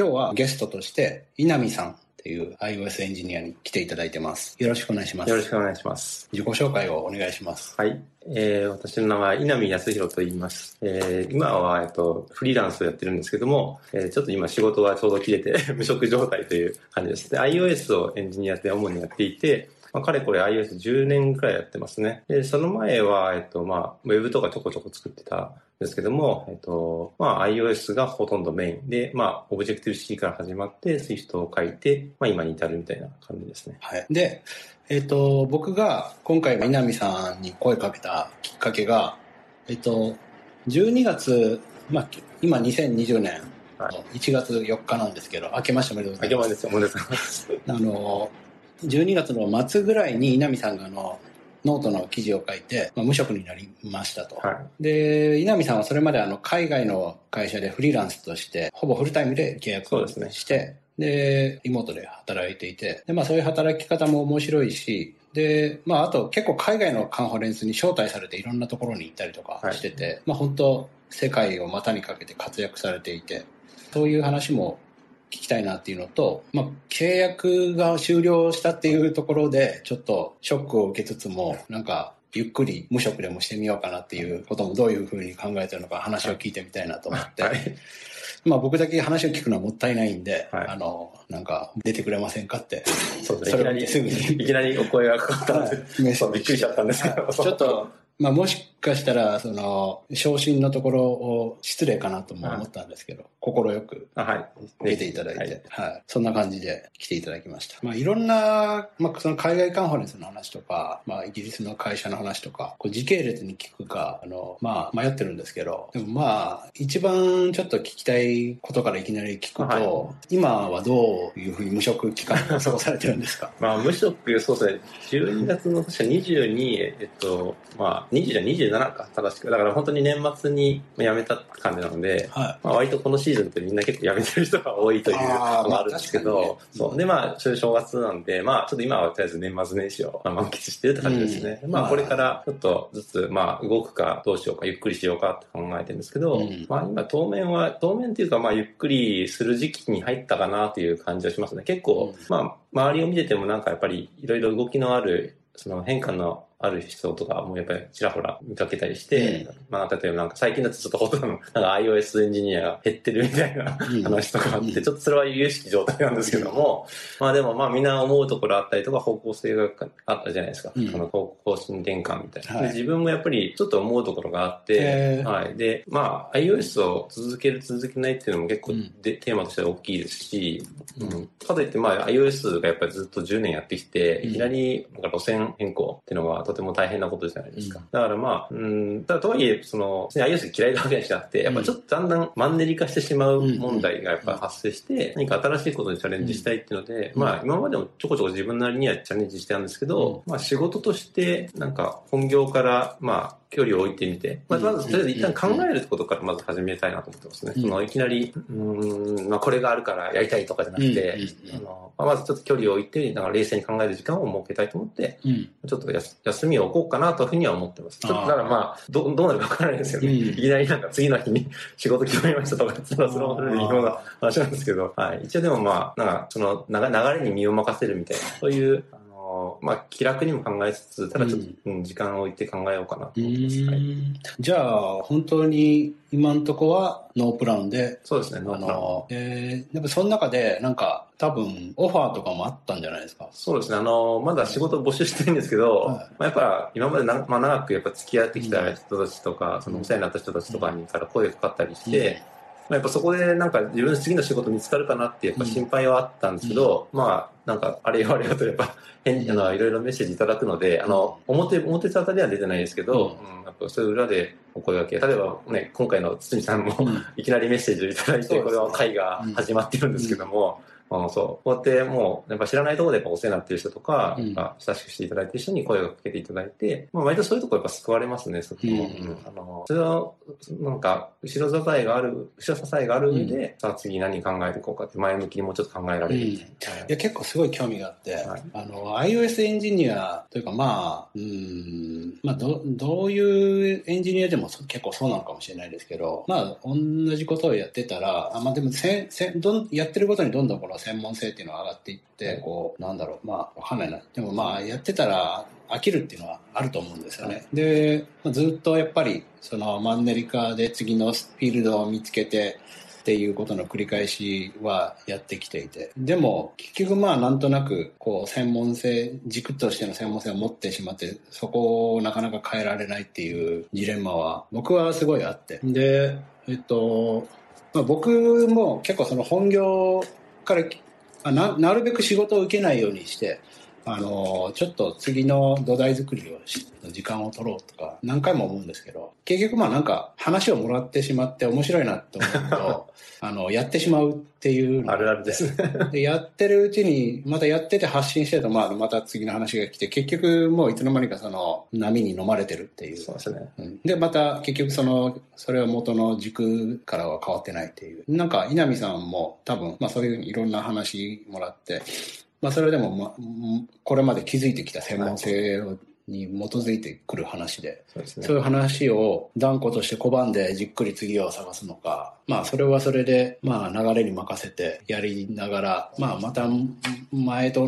今日はゲストとして稲見さんっていう iOS エンジニアに来ていただいてます。よろしくお願いします。よろしくお願いします。自己紹介をお願いします。はい。えー、私の名前は稲見康弘と言います。えー、今は、えっと、フリーランスをやってるんですけども、えー、ちょっと今仕事がちょうど切れて 無職状態という感じです。で、iOS をエンジニアで主にやっていて、まあ、かれこれ iOS10 年くらいやってますね。で、その前は、えっと、まあ、ウェブとかちょこちょこ作ってたんですけども、えっと、まあ、iOS がほとんどメインで、まあ、Objective-C から始まって、Swift を書いて、まあ、今に至るみたいな感じですね。はい。で、えっ、と、僕が今回稲見さんに声かけたきっかけが、えっ、と、12月、まあ、今2020年、はい1月4日なんですけど、明けましておめでとうございます。あけまですよ、おめでとうございます。あの、12月の末ぐらいに稲見さんがあの、ノートの記事を書いて、まあ、無職になりましたと。はい。で、稲見さんはそれまであの海外の会社でフリーランスとして、ほぼフルタイムで契約をそうですねして、で、リモートで働いていて、で、まあそういう働き方も面白いし、で、まああと結構海外のカンファレンスに招待されていろんなところに行ったりとかしてて、まあ本当世界を股にかけて活躍されていて、そういう話も聞きたいなっていうのと、まあ、契約が終了したっていうところで、ちょっとショックを受けつつも、なんか、ゆっくり無職でもしてみようかなっていうこともどういうふうに考えてるのか話を聞いてみたいなと思って、はい。まあ僕だけ話を聞くのはもったいないんで、はい。あの、なんか出てくれませんかって、そうですね。いきなり、すぐに。いきなりお声がかかったんで、はい。びっくりしちゃったんですけど、はいちょっと、まあもしかしたら、その、昇進のところを失礼かなとも思ったんですけど、心よくあ、はい。出ていただいて、ははい、そんな感じで来ていただきました。まあ、いろんな、まあ、その海外カンファレンスの話とか、まあ、イギリスの会社の話とか、こう時系列に聞くか、あの、まあ、迷ってるんですけど、でもまあ、一番ちょっと聞きたいことからいきなり聞くと、は今はどういうふうに無職期間を 過ごされてるんですか？まあ、無職、そうですね、12月の確か22、えっと、まあ、20じゃ27か、正しく。だから本当に年末に辞めた感じなので、はまあ、割とこのシーズンってみんな結構辞めてる人が多いというのがあるんですけど、まあねそう。で、まあ、正月なんで、まあ、ちょっと今はとりあえず年末年始をまあ満喫してるって感じですね。まあ、うんまあこれからちょっとずつ、まあ、動くかどうしようか、ゆっくりしようかって考えてるんですけど、うんまあ、今当面は、当面っていうか、まあ、ゆっくりする時期に入ったかなという感じはしますね。結構、うんまあ、周りを見ててもなんかやっぱりいろいろ動きのある、その変化のある人とかもやっぱりちらほら見かけたりして、まあ、例えばなんか最近だとちょっとほとんどなんか iOS エンジニアが減ってるみたいなうん。話とかあって、うん。ちょっとそれは有識状態なんですけども、まあでもまあみんな思うところあったりとか方向性があったじゃないですか。うん。その方向針転換みたいな、はい。で。自分もやっぱりちょっと思うところがあって、はい。で、まあ iOS を続ける続けないっていうのも結構うん。で、テーマとしては大きいですし、ううん。ん、かといってまあ iOS がやっぱりずっと10年やってきて、うん。いきなりなんか路線変更っていうのはとても大変なことじゃないですか。うん。だからまあ、うん、ただとはいえ、その、別に iOS 嫌いなわけじゃなくて、やっぱちょっとだんだんマンネリ化してしまう問題がやっぱ発生して、何か新しいことにチャレンジしたいっていうので、うん。まあ今までもちょこちょこ自分なりにはチャレンジしてたんですけど、まあ仕事として、なんか本業から、まあ、距離を置いてみて、まあ、まず、とりあえず一旦考えることからまず始めたいなと思ってますね。うん。その、いきなり、うーん、まあ、これがあるからやりたいとかじゃなくて、あの、まあまずちょっと距離を置いて、なんか冷静に考える時間を設けたいと思って、うん。ちょっとやす休みを置こうかなというふうには思ってます。ちょっとだからまあ、どどうなるかわからないですよね。うん。いきなりなんか次の日に仕事決まりましたとか、それはそれもそれで微妙な話なんですけど、はい。一応でもまあ、なんかその流流れに身を任せるみたいな、そういう、まあ、気楽にも考えつつ、ただちょっと、うん時間を置いて考えようかなとう思ってます。はいんじゃあ、本当に今んとこはノープランで、そうですね、ノあープランの、えー、やっぱその中で、なんか、多分、オファーとかもあったんじゃないですか？そうですね。あの、まだ仕事を募集してるんですけど、はいまあ、やっぱ今までな、まあ、長くやっぱ付き合ってきた人たちとか、そのお世話になった人たちとかにから声がかかったりして、まあ、やっぱそこでなんか自分の次の仕事見つかるかなってやっぱ心配はあったんですけど、まあなんかあれよあれよとやっぱ変あのいろいろメッセージいただくので、あの表表沙汰では出てないですけど、うんやっぱそういう裏でお声掛け例えばね今回の堤さんもうんいきなりメッセージをいただいて、これは会が始まってるんですけども、あのそう。こうやってもうやっぱ知らないところでやっぱお世話になってる人とか、うん。親しくしていただいてる人に声をかけていただいて、まあ、割とそういうところやっぱ救われますね、そこも。うんうん。あのそれはなんか後ろ支えがある後ろ支えがある上で、さあ次何考えていこうかって前向きにもうちょっと考えられる。いや、結構すごい興味があって、はい、あの、iOS エンジニアというか、まあ、うん、まあ、ど、どういうエンジニアでも結構そうなのかもしれないですけど、まあ、同じことをやってたら、あまあでもせせどん、やってることにどんどんこの専門性っていうのは上がっていって、こう、なんだろう、まあ、わかんないな。でもまあ、やってたら、飽きるっていうのはあると思うんですよね。で、ずっとやっぱり、そのマンネリ化で次のフィールドを見つけて、っていうことの繰り返しはやってきていて。でも、結局まあなんとなく、こう、専門性、軸としての専門性を持ってしまって、そこをなかなか変えられないっていうジレンマは、僕はすごいあって。で、えっと、まあ、僕も結構その本業からな、なるべく仕事を受けないようにして、あの、ちょっと次の土台作りをし、時間を取ろうとか、何回も思うんですけど、結局まあなんか話をもらってしまって面白いなと思うと、あの、やってしまうっていうあるあるです。で、やってるうちに、またやってて発信してると、まあ、また次の話が来て、結局もういつの間にかその波に飲まれてるっていう。そうですね。うん、で、また結局その、それは元の軸からは変わってないっていう。なんか、稲見さんも多分、まあそういういろんな話もらって、まあ、それでも、ま、これまで築いてきた専門性に基づいてくる話で、そうですね、そういう話を断固として拒んでじっくり次を探すのか、まあ、それはそれで、まあ、流れに任せてやりながら、まあ、また前と、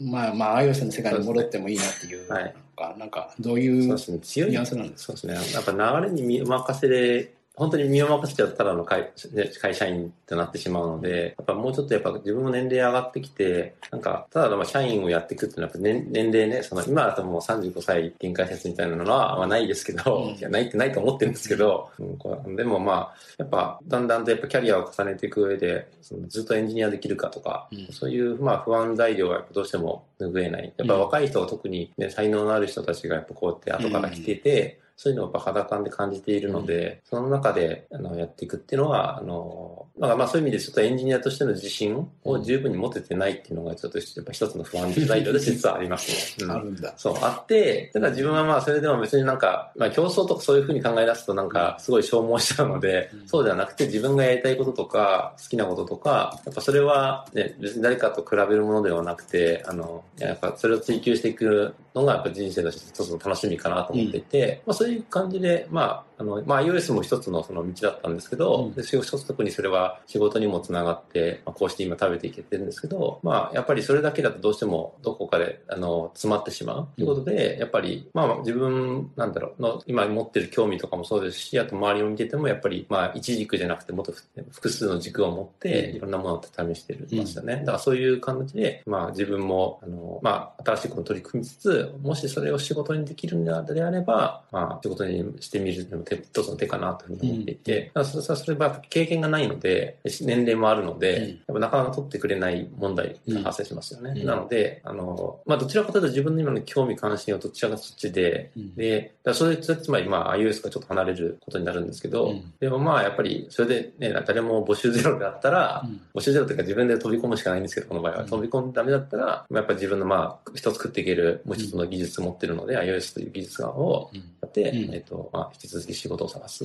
まあ、まあ、iOS の世界に戻ってもいいなっていう、はい、なんか、どういうニュアンスなんですか？そうですね。やっぱ流れに任せで本当に身を任せちゃったらの会会社員となってしまうので、やっぱもうちょっとやっぱ自分も年齢上がってきて、なんか、ただの社員をやっていくっていうのは年年齢ね、その今だともう35歳限界説みたいなのは、まあ、ないですけど、うん、いや、ないってないと思ってるんですけど、うん、こでもまあ、やっぱだんだんとやっぱキャリアを重ねていく上で、そのずっとエンジニアできるかとか、うん、そういうまあ不安材料はやっぱどうしても拭えない。やっぱ若い人は特にね、才能のある人たちがやっぱこうやって後から来てて、そういうのをやっぱ肌感で感じているので、その中であのやっていくっていうのは、あの、だからまあそういう意味でちょっとエンジニアとしての自信を十分に持ててないっていうのがちょっとやっぱ一つの不安材料で 実はありますね。うん、あるんだ。そう、あって、ただ自分はまあそれでも別になんか、まあ競争とかそういうふうに考え出すとなんかすごい消耗しちゃうので、うん、そうではなくて自分がやりたいこととか好きなこととか、やっぱそれはね、別に誰かと比べるものではなくて、あの、やっぱそれを追求していくのがやっぱ人生の一つの楽しみかなと思っていて、うん、まあそういう感じで、まあ、あの、まあ iOS も一つのその道だったんですけど、うん、で一つ特にそれは仕事にもつながって、まあ、こうして今食べていけてるんですけど、まあやっぱりそれだけだとどうしてもどこかで、あの、詰まってしまう。ということで、うん、やっぱり、まあ自分、なんだろう、の今持ってる興味とかもそうですし、あと周りを見ててもやっぱり、まあ一軸じゃなくてもっと複数の軸を持って、いろんなものを試してるましたね。だからそういう感じで、まあ自分も、あの、まあ新しいことを取り組みつつ、もしそれを仕事にできるのであれば、まあ仕事にしてみるのも一つの手かなというふうに思っていて、うん、そそれは経験がないので、年齢もあるので、うん、なかなか取ってくれない問題が発生しますよね。うん、なので、あの、まあどちらかというと自分の今の興味関心はどちらかそっちで、で、だそれ、つまりまあ iOS がちょっと離れることになるんですけど、でもまあやっぱりそれでね、誰も募集ゼロであったら、募集ゼロというか自分で飛び込むしかないんですけど、この場合は飛び込んでダメだったら、やっぱり自分のまあ人作っていけるもう一つの技術を持ってるので、iOS という技術をやって、えっと、まあ引き続き仕事を探す。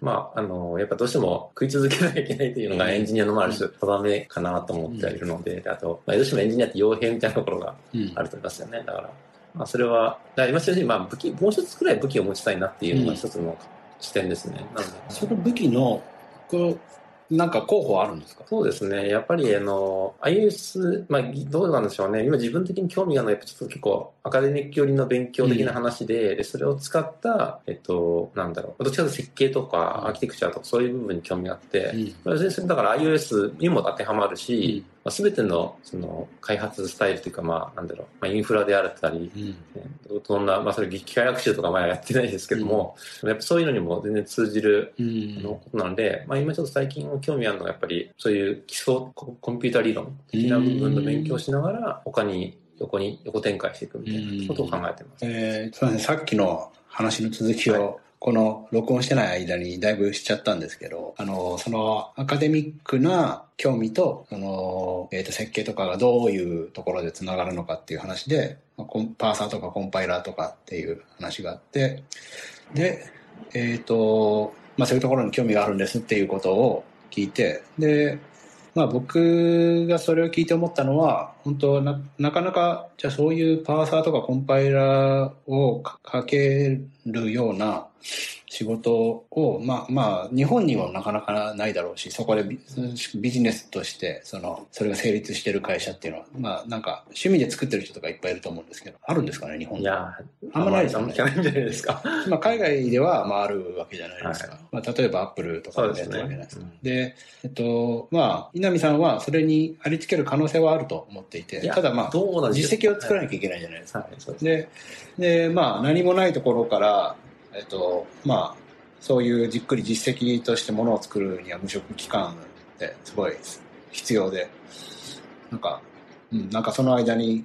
まあ、あの、やっぱどうしても食い続けなきゃいけないというのがエンジニアのまある種、定めかなと思ってはいるので、あと、まあ、どうしてもエンジニアって傭兵みたいなところがあると思いますよね。だから、まあ、それは、だ今言ったように、まあ、武器、もう一つくらい武器を持ちたいなっていうのが一つの視点ですね。なので。その武器の、こなんか候補あるんですか？そうですね。やっぱり、あの、iOS、まあ、どうなんでしょうね。今自分的に興味がない、ちょっと結構アカデミック寄りの勉強的な話で、うん、で、それを使った、えっと、なんだろう、どっちかというと設計とかアーキテクチャとかそういう部分に興味があって、うん、だから iOS にも当てはまるし、うん。まあ、全てのその開発スタイルというか、まあ、なんだろう、まあ、インフラであったり、うん、どんな、まあ、それ機械学習とかまあやってないですけども、うん、やっぱそういうのにも全然通じるのことなので、まあ、今ちょっと最近興味あるのはやっぱりそういう基礎コンピュータ理論的な部分の勉強しながら、他に横に横展開していくみたいなことを考えてます。えー、そうですね、さっきの話の続きを、はいこの録音してない間にだいぶしちゃったんですけど、あの、そのアカデミックな興味と、その、えっ、ー、と、設計とかがどういうところで繋がるのかっていう話で、パーサーとかコンパイラーとかっていう話があって、で、えっ、ー、と、まあそういうところに興味があるんですっていうことを聞いて、で、まあ僕がそれを聞いて思ったのは、本当な、なかなか、じゃあそういうパーサーとかコンパイラーをかけるような仕事を、まあまあ、日本にはなかなかないだろうし、そこでビビジネスとして、その、それが成立してる会社っていうのは、まあなんか趣味で作ってる人とかいっぱいいると思うんですけど、あるんですかね、日本いや、あんまないですよね？あんまないんじゃないですか。まあ海外では、まああるわけじゃないですか。はい、まあ例えばアップルとかでやってるわけじゃないですか。で、ねうん、えっと、まあ、稲見さんはそれにありつける可能性はあると思っていて、ただまあ、実績を作らなきゃいけないじゃないですか。はい、でで、まあ何もないところから、えっと、まあ、そういうじっくり実績としてものを作るには無職期間ってすごい必要で、なんか、うん、なんかその間に、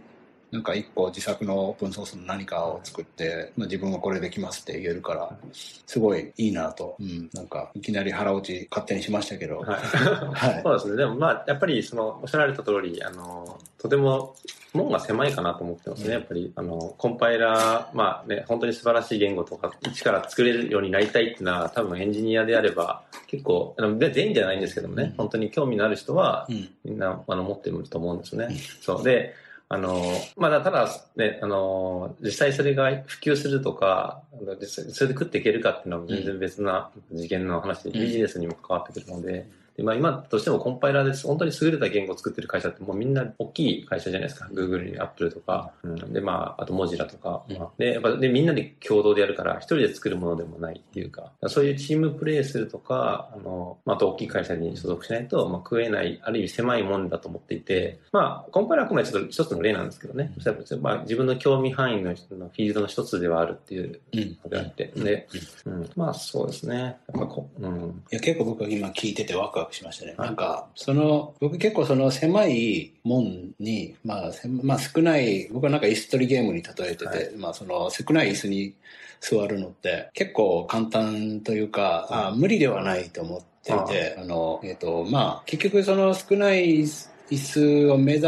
なんか一個自作のオープンソースの何かを作って、まあ、自分はこれできますって言えるから、すごいいいなと、うん、なんかいきなり腹落ち勝手にしましたけど。はい。はい、そうですね。でもまあ、やっぱりその、おっしゃられた通り、あの、とても門が狭いかなと思ってますね、やっぱり。あの、コンパイラー、まあね、本当に素晴らしい言語とか、一から作れるようになりたいっていうのは、多分エンジニアであれば、結構、あの全員じゃないんですけどもね、本当に興味のある人は、みんな、あの、持ってると思うんですね。そう。で、あの、まだただ、ね、あの、実際それが普及するとか、それで食っていけるかっていうのは全然別な次元の話で、ビジネスにも関わってくるので、で、まあ今としてもコンパイラーです。本当に優れた言語を作ってる会社ってもうみんな大きい会社じゃないですか。Google に Apple とか、うん、で、まあ、あとモジラとか、まあ、で、やっぱでみんなで共同でやるから、一人で作るものでもないっていうか、そういうチームプレイするとか、あの、まあ、あと大きい会社に所属しないと、まあ、食えない、ある意味狭いもんだと思っていて、まあ、コンパイラーはあくまでちょっと一つの例なんですけどね。まあ、自分の興味範囲のフィールドの一つではあるっていうのであって、で、うん、まあそうですね。やっぱこう、うん。いや、結構僕は今聞いててワクワクしましたね。なんかか、その、僕結構その狭い門に、まあ、まあ少ない、僕はなんか椅子取りゲームに例えてて、はい、まあその少ない椅子に座るのって結構簡単というか、あ無理ではないと思っていて、あの、えっ、ー、と、まあ結局その少ない椅子を目指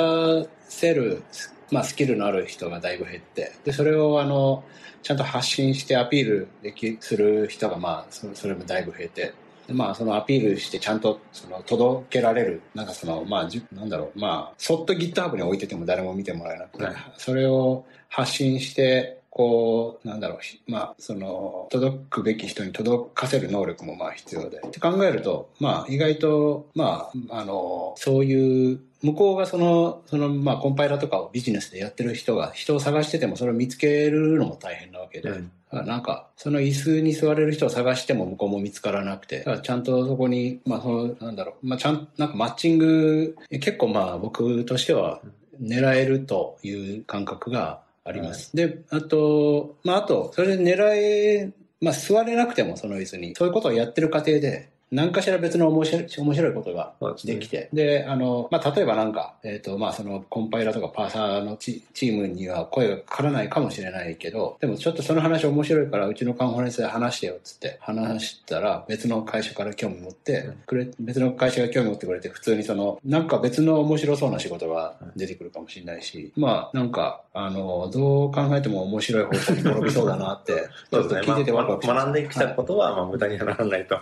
せる、まあスキルのある人がだいぶ減って、で、それをあの、ちゃんと発信してアピールでき、する人がまあ、それもだいぶ増えて、まあ、そのアピールしてちゃんと、その、届けられる、なんかその、まあ、じなんだろう、まあ、そっと GitHub に置いてても誰も見てもらえなくて、はい、それを発信して、こう、なんだろう、まあ、その、届くべき人に届かせる能力もまあ必要で。って考えると、まあ、意外と、まあ、あの、そういう向こうがその、その、まあ、コンパイラとかをビジネスでやってる人が人を探しててもそれを見つけるのも大変なわけで、うん、なんか、その椅子に座れる人を探しても向こうも見つからなくて、ちゃんとそこに、まあ、その、なんだろう、まあ、ちゃん、なんかマッチング、結構まあ、僕としては狙えるという感覚があります。はい、で、あと、まあ、あと、それで狙え、まあ、座れなくてもその椅子に、そういうことをやってる過程で、何かしら別の面白い面白いことができて、で、ね、あの、まあ、例えばなんか、えっ、ー、と、まあ、その、コンパイラとかパーサーのチチームには声がかからないかもしれないけど、でもちょっとその話面白いから、うちのカンファレンスで話してよ、っつって話したら、別の会社から興味持ってくれ、別の会社が興味持ってくれて、普通にその、なんか別の面白そうな仕事が出てくるかもしれないし、まあ、なんか、あの、どう考えても面白い方向に転びそうだなって、ちょっと聞いててワクワクしま、ま、学んできたことは、まあ、無駄にはならないと、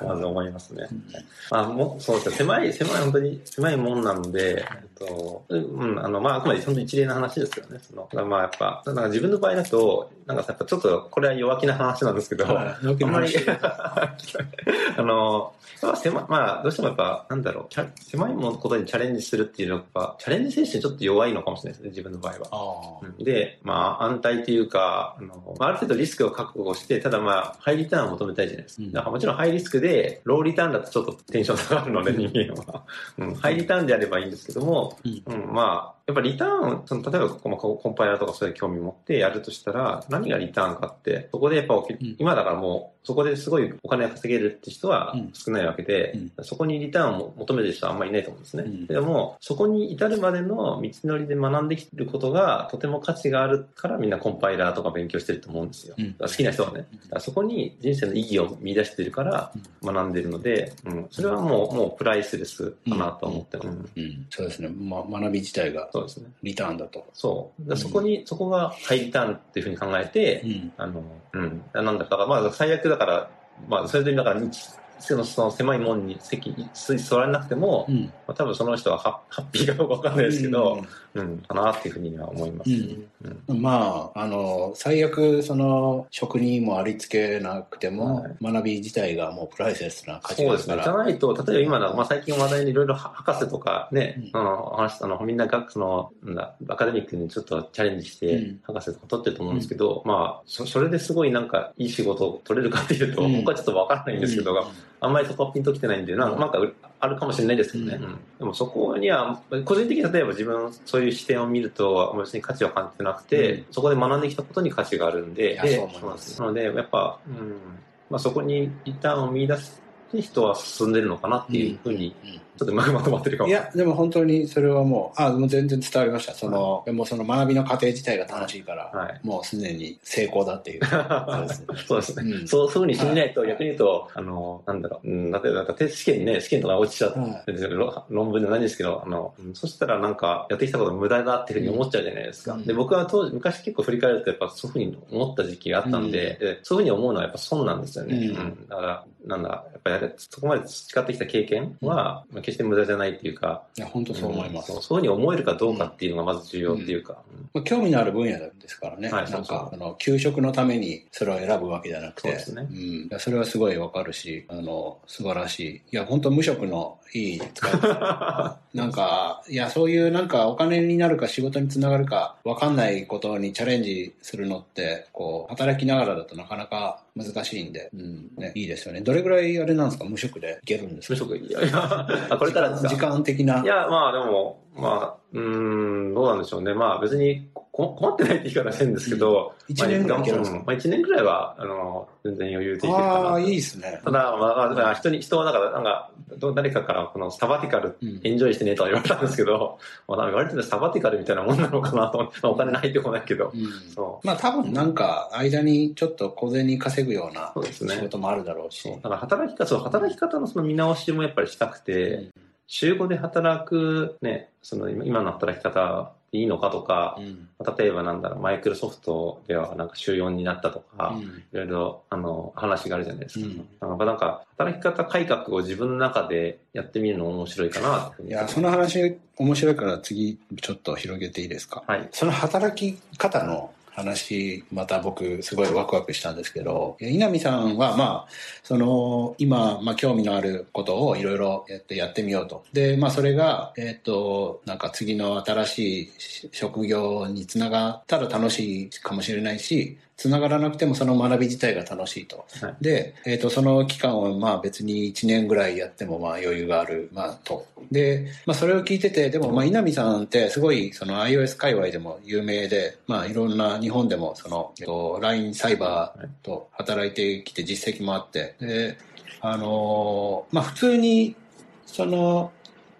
ま ず思いますね。まあ、もそうですね、狭い、狭い、本当に狭いもんなので、えっと、うん、あの、まあ、あくまで本当一例の話ですよね。その、まあ、やっぱ、なんか自分の場合だと、なんかやっぱちょっと、これは弱気な話なんですけど、はい、あんまり、あの、まあ、狭まあ、どうしてもやっぱ、なんだろう、狭いものことにチャレンジするっていうのは、やっぱ、チャレンジ精神ちょっと弱いのかもしれないですね、自分の場合は。うん、で、まあ、安泰っていうか、あの、ある程度リスクを覚悟して、ただまあ、ハイリターンを求めたいじゃないですか。うん、だからもちろんハイリスクで、ローリターンだとちょっとテンション下がるので、人間は。うん、ハイリターンであればいいんですけども、うん、まあ、やっぱリターン、その例えばコンパイラーとかそういう興味持ってやるとしたら、何がリターンかって、そこでやっぱ、今だからもう、そこですごいお金が稼げるって人は少ないわけで、うん、そこにリターンを求めてる人はあんまりいないと思うんですね。うん、でも、そこに至るまでの道のりで学んできてることがとても価値があるからみんなコンパイラーとか勉強してると思うんですよ。うん、好きな人はね。そこに人生の意義を見出してるから学んでるので、うん、それはもう、もうプライスレスかなと思ってます。そうですね。まあ、学び自体が。そうですね。リターンだと。そう。そこに、そこがハイリターンっていうふうに考えて、あの、うん。なんだか、まあ最悪だから、まあそれでだからそのその狭い門に席に座られなくても、うんまあ、多分その人はハハッピーかどうかわかんないですけど、うんうん、かなっていうふうには思います、うん。まあ、あの、最悪、その、職人もありつけなくても、はい。学び自体がもうプライセスな価値そうですね。じゃないと、例えば今の、まあ、最近話題にいろいろ博士とかね、うん。あの話あのみんな学そのなんだアカデミックにちょっとチャレンジして、うん。博士とか取ってると思うんですけど、まあそ、それですごいなんかいい仕事を取れるかっていうと、うん。僕はちょっとわからないんですけど、うんあんまりそこはピンときてないんで、なんかあるかもしれないですけどね。うん。うん。でもそこには、個人的に例えば自分そういう視点を見ると、別に価値は感じてなくて、うん。そこで学んできたことに価値があるんで、でそう思います。なので、やっぱ、うん。まあ、そこにリターンを見出して人は進んでるのかなっていうふうに、うんちょっとうまくまとまってるかも。いや、でも本当にそれはもう、あ、もう全然伝わりました。その、もうその学びの過程自体が楽しいから、はいもうすでに成功だっていう。そうですね。そうそう、いうふうに信じないと、逆に言うと、あの、なんだろう、うん、例えばなんか試験にね、試験とか落ちちゃって、論文でもないんですけど、あの、うんそしたらなんか、やってきたこと無駄だっていうふうに思っちゃうじゃないですか。うんで、僕は当時、昔結構振り返ると、やっぱそういうふうに思った時期があったんで、でそういうふうに思うのはやっぱ損なんですよね。うんうんだから、なんだ、やっぱりそこまで培ってきた経験は、まあ決して無駄じゃないっていうか、いや、本当そう思います。んそういうふうに思えるかどうかっていうのがまず重要っていうか、うんまあ、興味のある分野ですからね。はいなんか、あの、給食のためにそれを選ぶわけじゃなくて。そうですねんいや。それはすごいわかるし、あの、素晴らしい。いや、本当無職のいい使い方。なんか、いや、そういうなんかお金になるか仕事につながるかわかんないことにチャレンジするのって、こう、働きながらだとなかなか難しいんで、うん、ね、いいですよね。どれぐらいあれなんですか？無職で。いけるんですか？無職、いやいや、あ、これからですか？時間的な。いや、まあでも、まあ、うーん、どうなんでしょうね。まあ別にこ困ってないって言い方してるんですけど、うん。一年ぐらいまあ、一年ぐらいは、あの、全然余裕でいけるかなと。ああ、いいですね。ただ、まあ、だから人に、人は、だから、なんか、ど誰かから、このサバティカル、うん。エンジョイしてねとは言われたんですけど、まあ、なんか言われてるサバティカルみたいなもんなのかなと思って、まあ、お金入ってこないけど、うん。そう。まあ多分なんか間にちょっと小銭稼ぐようなそうですね。仕事もあるだろうし。だから働き方、そう、働き方のその見直しもやっぱりしたくて、うん。週5で働く、ね、その今今の働き方いいのかとか、うん例えばなんだろう、マイクロソフトではなんか週4になったとか、うんいろいろあの話があるじゃないですか。うんなんかなんか働き方改革を自分の中でやってみるの面白いかなっていや、その話面白いから次ちょっと広げていいですか？はい。その働き方の話、また僕すごいワクワクしたんですけど、稲見さんはまあ、その今、まあ興味のあることをいろいろやってやってみようと。で、まあそれが、えっ、と、なんか次の新しい職業につながったら楽しいかもしれないし、つながらなくてもその学び自体が楽しいと。はいで、えっ、と、その期間をまあ別に1年ぐらいやってもまあ余裕がある、まあと。で、まあそれを聞いてて、でもまあ稲見さんってすごいその iOS 界隈でも有名で、まあいろんな日本でもその、えっと、LINE サイバーと働いてきて実績もあって、で、あのーまあ普通に、その、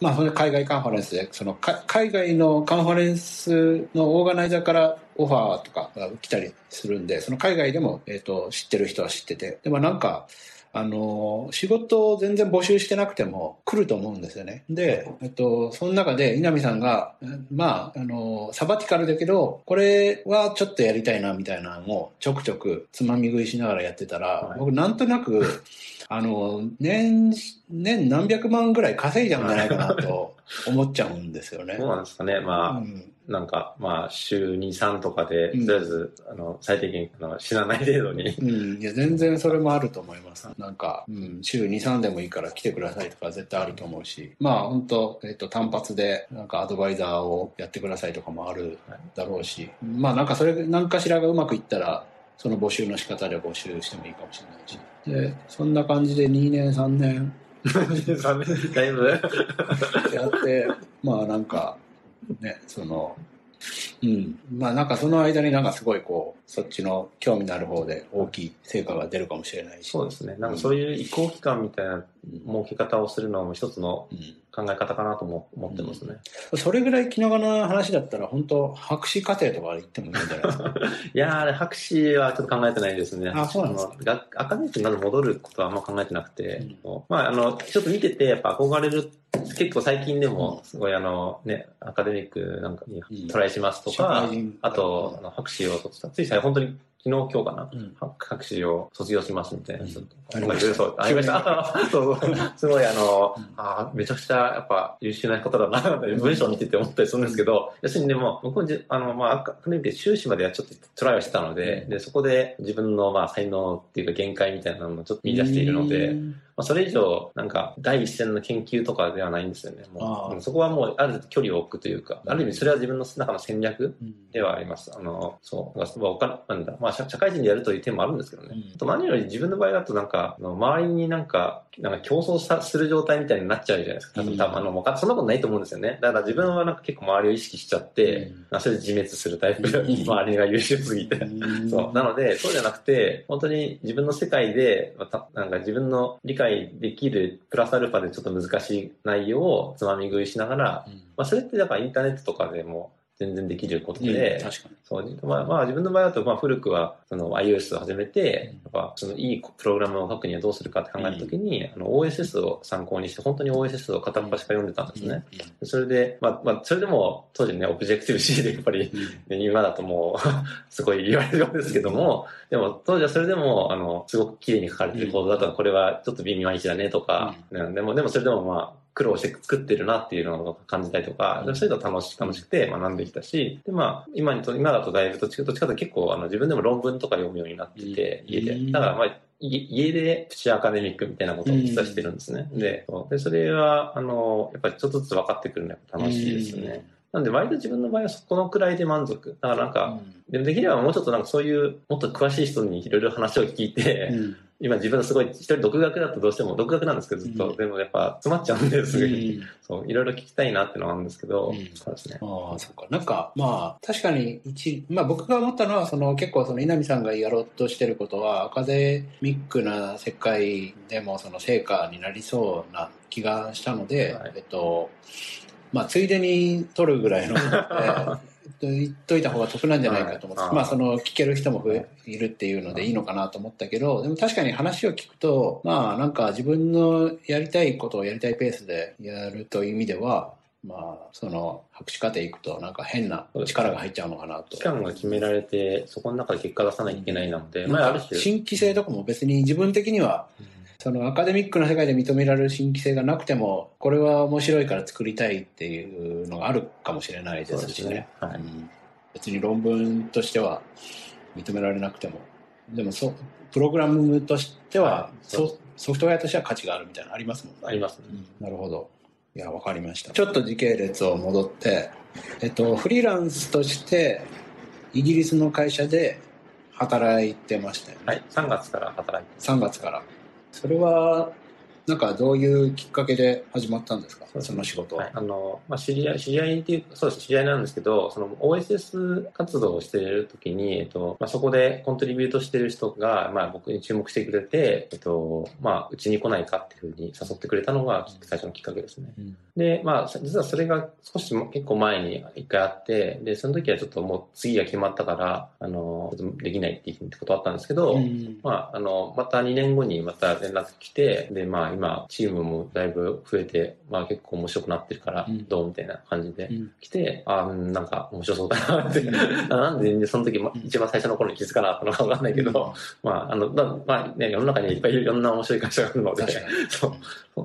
まあ、それ海外カンファレンスで、そのか海外のカンファレンスのオーガナイザーからオファーとかが来たりするんで、その海外でも、えっ、と、知ってる人は知ってて。でもなんか、あの、仕事を全然募集してなくても来ると思うんですよね。で、えっと、その中で稲見さんが、まあ、あの、サバティカルだけど、これはちょっとやりたいなみたいなのをちょくちょくつまみ食いしながらやってたら、はい僕なんとなく、あの、年、年何百万ぐらい稼いじゃうんじゃないかなと思っちゃうんですよね。そうなんですかね。まあ、うんなんか、まあ、週2、3とかで、うん。とりあえず、あの、最低限、あの死なない程度に。うん、いや全然それもあると思います。なんか、うん、週2、3でもいいから来てくださいとか絶対あると思うし、まあ本当、えっと、単発でなんかアドバイザーをやってくださいとかもあるだろうし、まあなんかそれ、何かしらがうまくいったら、その募集の仕方で募集してもいいかもしれないし。で、そんな感じで2年、3年 だいぶ、やって、まあなんか、ね、その、うん。まあなんかその間になんかすごいこう、そっちの興味のある方で大きい成果が出るかもしれないし。そうですね。なんかそういう移行期間みたいなうん設け方をするのも一つのうん考え方かなとも思ってますね。それぐらい気長な話だったら、本当博士課程とか行ってもいいんじゃないですか？いやー、博士はちょっと考えてないですね。あそうなんですか？あのがアカデミックにまず戻ることはあんま考えてなくて、うんまあ、あの、ちょっと見てて、やっぱ憧れる、結構最近でも、すごいあの、ね、アカデミックなんかにうんトライしますと社か会人、あと、あの博士を取った、つい最近本当に昨昨日今日かな、うん。博士を卒業しますみたいな、ちょっと。ありました。そう、ありました。あそうそう。すごい、あの、あめちゃくちゃ、やっぱ優秀な方だな、文章を見てて思ったりするんですけど、要するにでも、僕もじ、あの、まあ、アカデミーで修士まではちょっとトライをしてたので、で、そこで自分の、まあ、才能っていうか限界みたいなのをちょっと見出しているので、まあ、それ以上、なんか、第一線の研究とかではないんですよね。もううんそこはもう、ある程度距離を置くというか、ある意味それは自分の中の戦略うんではあります。あの、そう。まあお金なんだ。まあ、社社会人でやるという点もあるんですけどね。うんあと何より自分の場合だとなんか、周りになんか、なんか競争さする状態みたいになっちゃうじゃないですか。多分、うん多分あの、もうそんなことないと思うんですよね。だから自分はなんか結構周りを意識しちゃって、うんまあそれで自滅するタイプ周りが優秀すぎて。うんそう。なので、そうじゃなくて、本当に自分の世界で、またなんか自分の理解できるプラスアルファでちょっと難しい内容をつまみ食いしながら、うん。まあそれってだからインターネットとかでも全然できることで、うん確かに。そう、まあ、まあ自分の場合だと、まあ古くは、その iOS を始めて、うん。やっぱそのいいプログラムを書くにはどうするかって考えるときに、あの OSS を参考にして、本当に OSS を片っ端から読んでたんですね。それで、まあ、まあ、それでも当時ね、オブジェクティブ C でやっぱり、ね今だともう、すごい言われるようですけども、でも当時はそれでも、あの、すごく綺麗に書かれてるコードだと、これはちょっと微妙な位置だねとか、うんでも、でもそれでもまあ、苦労して作ってるなっていうのを感じたりとか、うんそういうの楽し楽しくて学んできたし、で、まあ、今にと、今だとだいぶどっちかというと結構、あの、自分でも論文とか読むようになってて、うん家で。うんだからまあ、い家でプチアカデミックみたいなことを実はしてるんですね。うんで、でそれは、あの、やっぱりちょっとずつ分かってくるのが楽しいですね。なんで割と自分の場合はそこのくらいで満足。だからなんか、でもできればもうちょっとなんかそういうもっと詳しい人にいろいろ話を聞いて、うん今自分のすごい一人独学だとどうしても独学なんですけどずっと、うんでもやっぱ詰まっちゃうんですぐに、うん。そういろいろ聞きたいなっていうのはあるんですけど、うん。そうですね。ああ、そっか。なんか、まあ、確かに一、まあ僕が思ったのは、その結構その稲見さんがやろうとしてることは、アカデミックな世界でもその成果になりそうな気がしたので、はい。えっと、まあついでに取るぐらいの 言っといた方が得なんじゃないかと思って、はい。まあその聞ける人も増えいるっていうのでい。いのかなと思ったけど、でも確かに話を聞くと、まあなんか自分のやりたいことをやりたいペースでやるという意味では、まあその博士課程行くとなんか変な力が入っちゃうのかなと。期。間が決められて、そこの中で結果出さなきゃいけないなので、まあある種、新規性とかも別に自分的にはそのアカデミックな世界で認められる新規性がなくてもこれは面白いから作りたいっていうのがあるかもしれないですしね。はい。うん別に論文としては認められなくてもでもそプログラムとしては、はいソフトウェアとしては価値があるみたいなのありますもんね。ありますね。うんなるほど。いや、わかりました。ちょっと時系列を戻って、えっと、フリーランスとしてイギリスの会社で働いてましたよね。はい。3月から働いて3月から。それは、なんかどういうきっかけで始まったんですか？そね。その仕事は。はい、あの、まあ、知り合い、知り合いっていう、そうです、知り合いなんですけど、その OSS 活動をしているときに、えっと、まあ、そこでコントリビュートしてる人が、まあ、僕に注目してくれて、えっと、まあ、うちに来ないかっていうふうに誘ってくれたのが最初のきっかけですね。うん。で、まあ、実はそれが少しも結構前に一回あって、で、その時はちょっともう次が決まったから、あの、できないっていうことあったんですけど、うんまあ、あの、また2年後にまた連絡来て、で、まあ今、チームもだいぶ増えて、まあ結構面白くなってるからうん、どうみたいな感じでうん。来て、あうんなんか面白そうだなって、うん。なんでその時、一番最初の頃に気づかなかったのかわかんないけど、まあ、あの、だまあね、世の中にはいっぱいいろんな面白い会社があるので。そう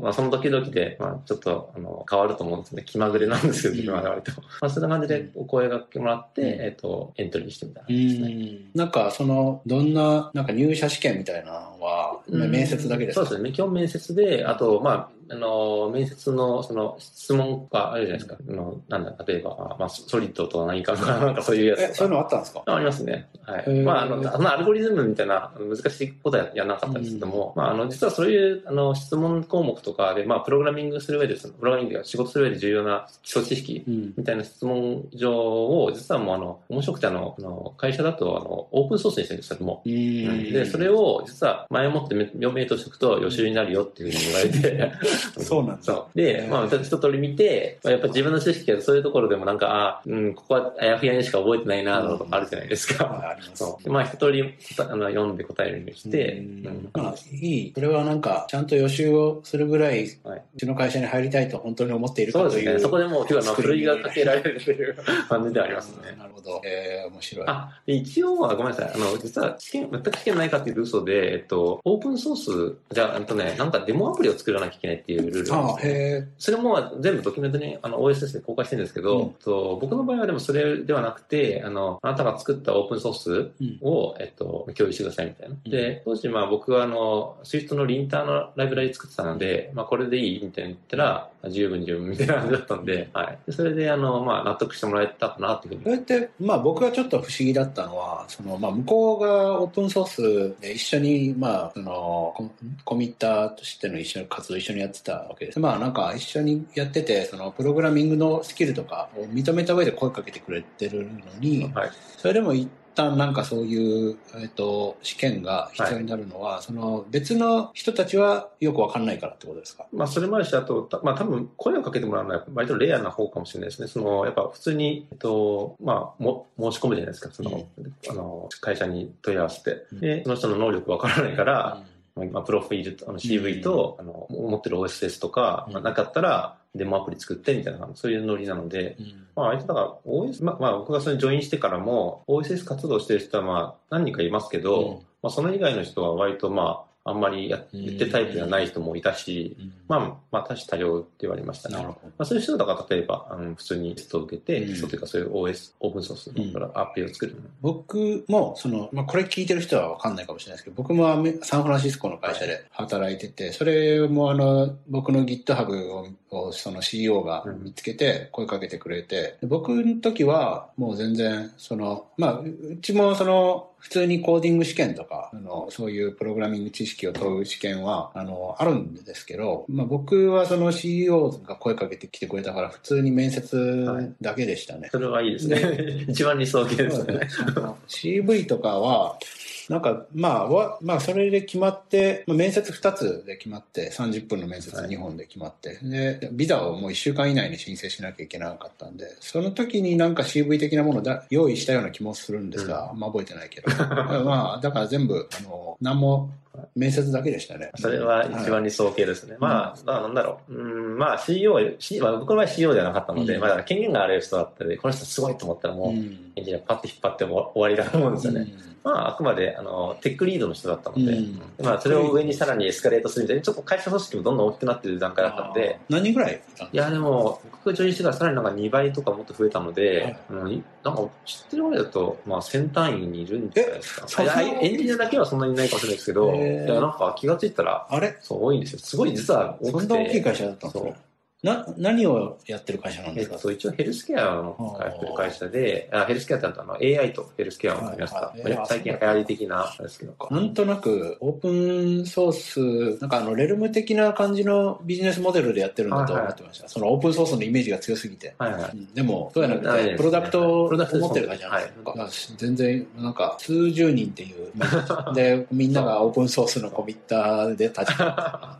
まあ、その時々で、まあ、ちょっと、あの、変わると思うんですね。気まぐれなんですけど、うん自分は割と。まあ、そんな感じでお声がけもらって、うんえっ、と、エントリーしてみたいなですね。んなんかそのどんななんか入社試験みたいなのは、うん面接だけですか？そうですね。基本面接で、あと、まあ、あの、面接の、その、質問があるじゃないですか。あの、なんだ、例えば、まあ、ソリッドとは何かとか、なんかそういうやつそういうのあったんですか？あありますね。はい。まあ、あの、あのアルゴリズムみたいな難しいことはやらなかったんですけども、まあ、あの、実はそういう、あの、質問項目とかで、まあ、プログラミングする上で、そのプログラミングが仕事する上で重要な基礎知識うん。みたいな質問状を、実はもう、あの、面白くて、あの、あの会社だと、あの、オープンソースにしてるんですけども、うん。で、それを実は前もって明明としておくと予習になるよっていうふうに言われて、そうなんだ。で、まあ、一通り見て、まあ、やっぱ自分の知識はそういうところでもなんか、あうん、ここはあやふやにしか覚えてないな、とかあるじゃないですか。あります。そう。まあ、一通りあの読んで答えるようにして、うん。まあ、いい。それはなんか、ちゃんと予習をするぐらい、うちの会社に入りたいと本当に思っているかという。そうですね。そこでもう、今日はふるいがかけられるという感じでありますね。なるほど。えー、面白い。あ、一応は、ごめんなさい。あの、実は試験、全く試験ないかっていう嘘で、えっと、オープンソース、じゃあ、えっとね、なんかデモアプリを作らなきゃいけないっていうルールあへそれも全部ドキュメントにあの OSS で公開してるんですけど、うん、と僕の場合はでもそれではなくて、あの、あなたが作ったオープンソースを、うん、えっと、共有してくださいみたいな。うん、で、当時まあ僕はあの、Swift のリンターのライブラリ作ってたので、まあこれでいいみたいな言ったら、十分十分みたいな感じだったんで、はい。それであの、まあ納得してもらえたかなっていうふうに。これって、まあ僕がちょっと不思議だったのは、その、まあ向こうがオープンソースで一緒に、まあ、その、コミッターとしての一緒に活動一緒にやってたわけです。まあなんか一緒にやってて、そのプログラミングのスキルとかを認めた上で声かけてくれてるのに、はい、それでも一旦なんかそういう、えっ、と、試験が必要になるのは、はい、その別の人たちはよくわかんないからってことですか？まあそれもあるし、あと、まあ多分声をかけてもらうのは割とレアな方かもしれないですね。その、やっぱ普通に、えっと、まあも申し込むじゃないですか、その、うん、あの、会社に問い合わせて。で、その人の能力わからないから、うんまあ、プロフィールと、あの CV と、あの、持ってる OSS とか、まあ、なかったら、デモアプリ作ってみたいな、そういうノリなので、うん、まあ、相手だから OS、まあ、まあ、僕がそれにジョインしてからも、OSS 活動してる人はまあ、何人かいますけど、うん、まあ、その以外の人は割とまあ、あんまりや言ってタイプではない人もいたし、まあ、まあ、多種多様って言われましたね。まあ、そういう人だから、例えば、あの普通にテストを受けて、テストというかそういう OS、オープンソースのアプリを作る。僕も、その、まあ、これ聞いてる人はわかんないかもしれないですけど、僕もサンフランシスコの会社で働いてて、それもあの、僕の GitHub ををその CEO が見つけて声かけてくれて、僕の時はもう全然、その、まあ、うちもその、普通にコーディング試験とか、あの、そういうプログラミング知識を問う試験は、あの、あるんですけど、まあ僕はその CEO が声かけてきてくれたから、普通に面接だけでしたね。はい、それはいいですね。一番理想形ですね。CV とかは、なんか、まあ、わまあ、それで決まって、まあ、面接2つで決まって、30分の面接2本で決まって、はい、で、ビザをもう1週間以内に申請しなきゃいけなかったんで、その時になんか CV 的なものだ用意したような気もするんですが、うん、あんま覚えてないけど。まあ、だから全部、あの、何も面接だけでしたね。それは一番理想形ですね。はい、まあ、まあ、なんだろう。うん、まあ CEO、まあ、僕の場合 CEO ではなかったので、うん、まあ、権限がある人だったり、この人すごいと思ったらもう、エンジニアパッて引っ張っても終わりだと思うんですよね。うんまあ、あくまで、あの、テックリードの人だったので、うん、まあ、それを上にさらにエスカレートするみたいに、ちょっと会社組織もどんどん大きくなってる段階だったので。何人ぐらいいや、でも、僕がジョインしてからさらになんか2倍とかもっと増えたので、はい、なんか知ってるぐらいだと、まあ、先単位にいるんじゃないですか。エンジニアだけはそんなにいないかもしれないですけど、いや、なんか気がついたら、あれ？そう、多いんですよ。すごい実は多くて。そんな大きい会社だったんですかな、何をやってる会社なんですか、えっと、一応ヘルスケアをやってる会社で、あヘルスケアってあの AI とヘルスケアを組み合わせた、はいはい、最近流行り的なですけど。なんとなく、オープンソース、なんかあの、レルム的な感じのビジネスモデルでやってるんだと思ってました。はいはい、そのオープンソースのイメージが強すぎて。はいはい、でも、そうやなくて、プロダクトを持ってる会社なんですよ。はい、全然、なんか、数十人っていう、で、みんながオープンソースのコミッターで立ち、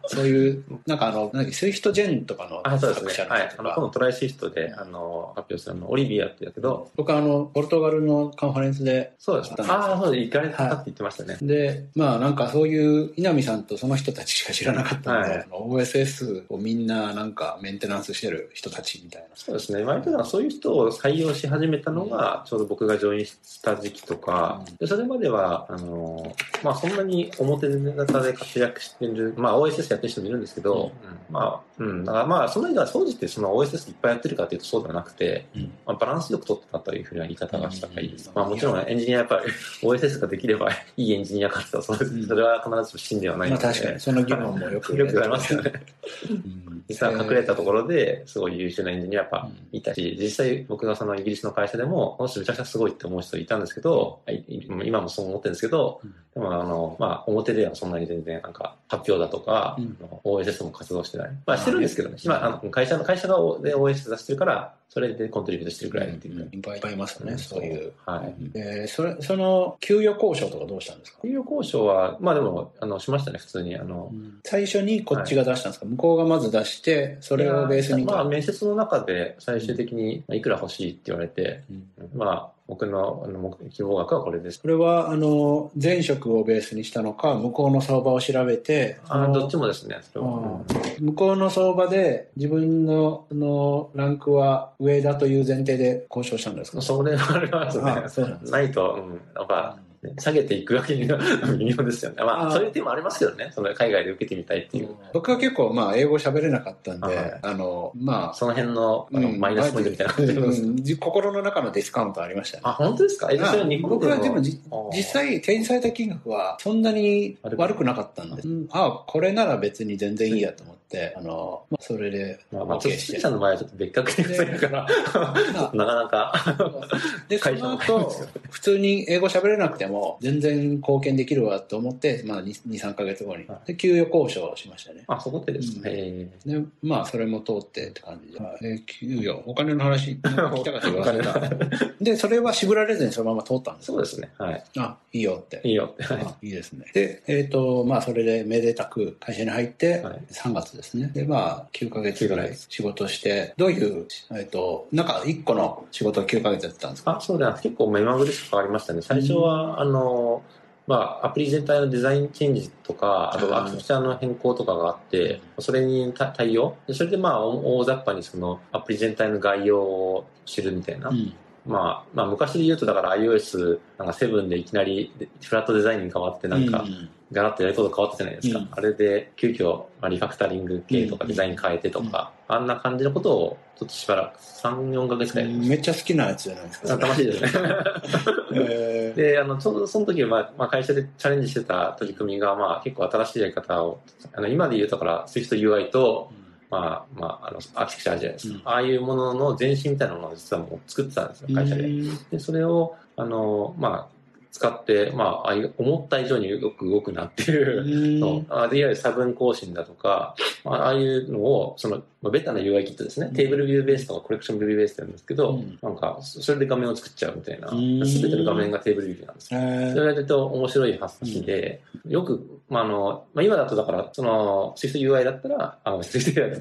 そういう、なんかあの、なんか SwiftGen とかの作者のあの、今度 try! Swift で、あの、発表するの、オリビエってやけど。僕あの、ポルトガルのカンファレンスで。そうです。ああ、そうです。行かれたって言ってましたね。で、まあなんかそういう稲見さんとその人たちしか知らなかったので、はい、OSS をみんななんかメンテナンスしてる人たちみたいな。そうですね。割とそういう人を採用し始めたのが、ちょうど僕がジョインした時期とか、うん、でそれまでは、あの、まあそんなに表型で活躍してる、まあ OSS やってる人もいるんですけど、うん、まあ、うん、だからまあその間、当時ってその OSS いっぱいやってるかというとそうではなくて、うん、まあ、バランスよく取ってたというふうな言い方がした方がいいです。まあもちろんエンジニアやっぱり OSS ができればいいエンジニアかってそそれは必ずしも真ではないので。まあ確かに、その疑問もよく、よく言われますよね。実は隠れたところですごい優秀なエンジニアやっぱいたし、実際僕がそのイギリスの会社でも、この人めちゃくちゃすごいって思う人いたんですけど、今もそう思ってるんですけど、でもあの、まあ表ではそんなに全然なんか発表だとか、うん、OSS も活動してない。まあしてるんですけどね。まあ会社の、会社がで OS 出してるから、それでコントリビュートしてるくらいっていう、いっぱいいますよね、そういう。はい。えー、それ、その、給与交渉とかどうしたんですか？給与交渉は、まあでも、あの、しましたね、普通に。あの、うん、最初にこっちが出したんですか、はい、向こうがまず出して、それをベースに。まあ、面接の中で最終的にいくら欲しいって言われて、うん、まあ、僕のあの希望額はこれです。これは、あの、前職をベースにしたのか、向こうの相場を調べて、あどっちもですね、向こうの相場で自分ののランクは上だという前提で交渉したんですか？それはありますね。あそうなんですないと、うん、やっぱ、下げていくわけには 微妙ですよね。まあ、そういう手もありますけどね。その海外で受けてみたいっていう。僕は結構、まあ、英語喋れなかったんで、あの、まあ。その辺の、あの、マイナスポイントみたいな感じで心の中のディスカウントありましたね。あ、本当ですか？え、それ日本僕はでも実際、提示された金額はそんなに悪くなかったんで、ああ、これなら別に全然いいやと思あの、まあ、それで、まあ、まあ、ちょっと、さんの場合はちょっと別格的だから、なかなか。で、その後、普通に英語喋れなくても、全然貢献できるわと思って、まあ、2、3ヶ月後に。で、給与交渉しましたね。あ、そこってですね。で、まあ、それも通ってって感じで。給与、お金の話、聞きたかった言わせた。で、それは絞られずにそのまま通ったんですそうですね。はい。あ、いいよって。いいよって。いいですね。で、えっ、と、まあ、それでめでたく会社に入って、3月ですですね。で、まあ、9ヶ月ぐらい仕事して、どういう、えっと、なんか1個の仕事を9ヶ月やってたんですか？あ、そうだ。結構目まぐるしく変わりましたね。最初は、あの、まあ、アプリ全体のデザインチェンジとか、あとアーキテクチャの変更とかがあって、それに対応？それでまあ、大雑把にそのアプリ全体の概要を知るみたいな。うんまあ、まあ昔で言うとだから iOS なんか7でいきなりフラットデザインに変わってなんかガラッとやること変わったじゃないですか。うん、あれで急遽リファクタリング系とかデザイン変えてとか、あんな感じのことをちょっとしばらく3、4ヶ月くらいめっちゃ好きなやつじゃないですか。楽しいですね。えー、で、あの、ちょうどその時は、まあ、まあ、会社でチャレンジしてた取り組みが、まあ結構新しいやり方を、あの今で言うとから SwiftUI と、うんまあ、まあ、あの、アーキテクチャーじゃないですか。うん、ああいうものの前身みたいなものを実はもう作ってたんですよ、会社で。で、それを、あの、まあ、使って、まあ、思った以上によく動くなっていうの、あいわゆる差分更新だとか、ああいうのを、その、ベタな UI キットですね、テーブルビューベースとかコレクションビューベースって言うんですけど、うん、なんか、それで画面を作っちゃうみたいな、すべての画面がテーブルビューなんですよ。それがると面白い発想で、よく、まあ、あの、まあ、今だとだから、その、SwiftUI だったら、あの、SwiftUI だっ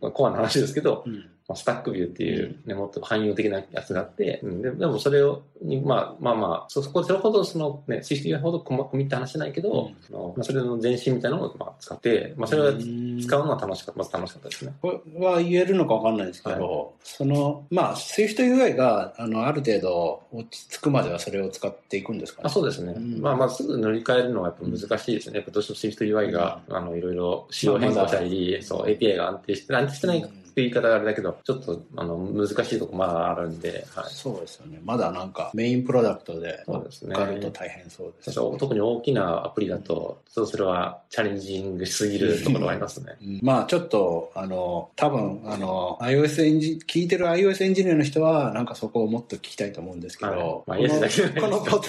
たら、コアな話ですけど、うんまあ、スタックビューっていうね、もっと汎用的なやつがあって、うん、ででもそれを、まあまあまあ、そこそれほどそのね、システムほど込みって話じゃないけど、うん、まあ、それの前身みたいなのをまあ使って、まあそれを使うのは楽しかった、まず楽しかったですね。これは言えるのかわかんないですけど、はい、その、まあ SwiftUI が、あの、ある程度落ち着くまではそれを使っていくんですかね。あそうですね。うん、まあまあすぐ乗り換えるのはやっぱ難しいですね。やっぱどうしても SwiftUI が、あの、いろいろ仕様変更したり、そう、API が安定して、安定してない言い方があれだけど、ちょっとあの難しいとこまだあるんで、はい、そうですよね。まだなんかメインプロダクトで受かると大変そうです、ね、特に大きなアプリだと、そうそれはチャレンジングしすぎるところはありますね。うん、まあちょっと、あの、多分、あの、iOS エンジ、聞いてる iOS エンジニアの人は、なんかそこをもっと聞きたいと思うんですけど、はいまあ、この、この、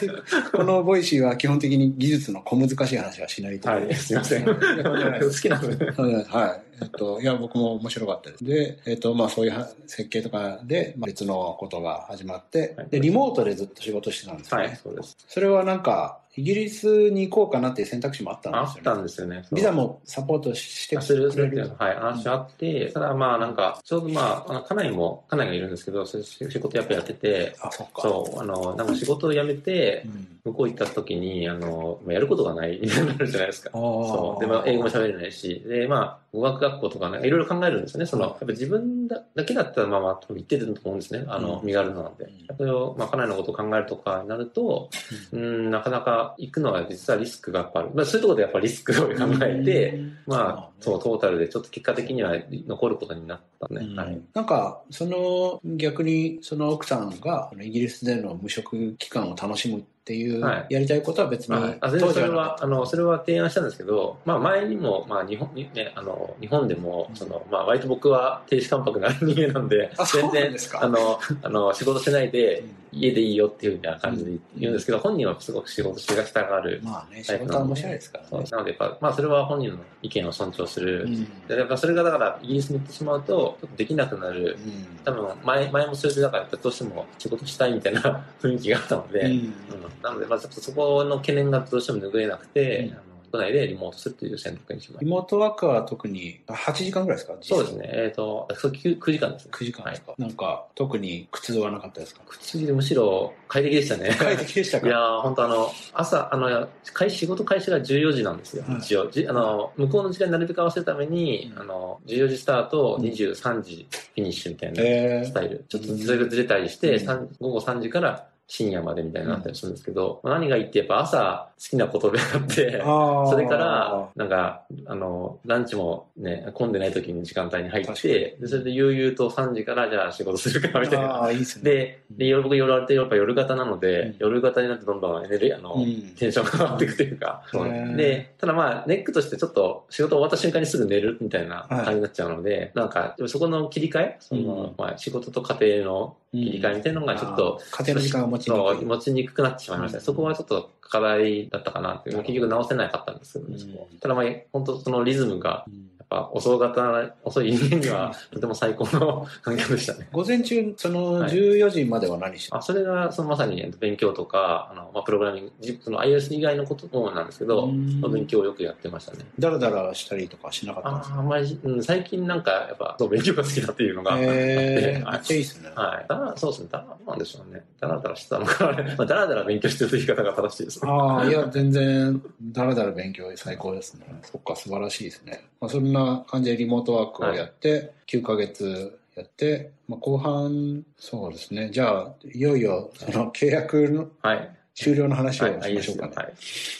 この Voicy は基本的に技術の小難しい話はしないと思います。はい、すいません。好きなんでね。はい。えっと、いや、僕も面白かったです。で、えっと、まあそういう設計とかで、まあ、別のことが始まって、で、リモートでずっと仕事してたんですよね。はい、そうです。それはなんか、イギリスに行こうかなっていう選択肢もあったんですよね。あったんですよね。ビザもサポートしてくれる。するはい、話あって、うん、ただまあなんか、ちょうどまあ、あの家内も、家内がいるんですけど、そういう仕事やっぱやってて、あ、そっか。そう、あの、なんか仕事を辞めて、向こう行った時に、あの、やることがないになるじゃないですか。そう。で、まあ、英語も喋れないし、で、まあ、語学学校とかね、いろいろ考えるんですよね。その、やっぱ自分だけだったらまあまあ、言ってると思うんですね。あの、身軽なので。それを、まあ、家内のことを考えるとかになると、うん、なかなか行くのは実はリスクがやっぱある。まあ、そういうところでやっぱリスクを考えて、まあ、そう、トータルでちょっと結果的には残ることになったね。はい。なんか、その、逆に、その奥さんが、イギリスでの無職期間を楽しむっていう、やりたいことは別に、はい、あ全然それは、あの、それは提案したんですけど、まあ前にも、まあ日本、ね、あの、日本でも、その、まあ割と僕は停止関白な人間なんで、全然、あの、あの、仕事しないで、家でいいよっていうような感じで言うんですけど、本人はすごく仕事しがしたがる。まあね、仕事は面白いですからね。なので、やっぱ、まあそれは本人の意見を尊重する。うんでやっぱそれがだからイギリスに行ってしまうと、ちょっとできなくなる。多分前、前もそれでだからどうしても仕事したいみたいな 雰囲気があったので、うんうんなので、まそこの懸念がどうしても拭えなくて、うん都内でリモートするという選択にしました。リモートワークは特に8時間ぐらいですか？そうですね。えっ、と、そう 9, 9時間ですね。9時間ですか、なんか特に苦痛はなかったですか？口でむしろ快適でしたね。快適でしたか？いやー、本当あの、朝、あの、開仕事開始が14時なんですよ、はい一応。じあの、向こうの時間になるべく合わせるために、うんあの、14時スタート、うん23時フィニッシュみたいなえスタイル。ちょっとそれがずれたりして、うん三午後3時から深夜までみたいになったりするんですけど、まあ何がいいってやっぱ朝好きなことであって、それから、なんか、あの、ランチもね、混んでない時に時間帯に入って、でそれで悠々と3時からじゃあ仕事するかみたいな。いいで。で、で夜僕夜ある程度やっぱ夜型なので、うん。夜型になってどんどんエネルギー、あの、うん。テンションが上がっていくというか、で、ただまあ、ネックとしてちょっと仕事終わった瞬間にすぐ寝るみたいな感じになっちゃうので、なんか、そこの切り替え、その、うん。まあ、仕事と家庭の切り替えみたいなのがちょっと、家庭の時間が持ちに。くい。そう持ちにくくなってしまいましたね。うん。そこはちょっと課題だったかなって結局直せなかったんですけどね、ただまあ、本当そのリズムが、うんぱ遅型、遅い人間には とても最高の 環境でしたね。午前中、そのはい14時までは何してた？あそれがそのまさに勉強とか、あのまあ、プログラミング、じその iOS 以外のこともなんですけど、うんまあ勉強をよくやってましたね。だらだらしたりとかしなかったんですか？ああんまり、うん、最近なんかやっぱそう勉強が好きだっていうのがあって、へえめはいっちゃいいっすね。はい。だらそうですね。だらなんでしょうね。だらだらしてたのかな。まあ、だらだら勉強してるという言い方が正しいですね。ああ、いや、全然、だらだら勉強最高ですね。そっか、素晴らしいですね。まあ、そんな感じでリモートワークをやって、9ヶ月やって、まあ、後半、そうですね。じゃあ、いよいよ、その契約のはい。終了の話を。しましょうかね。はい。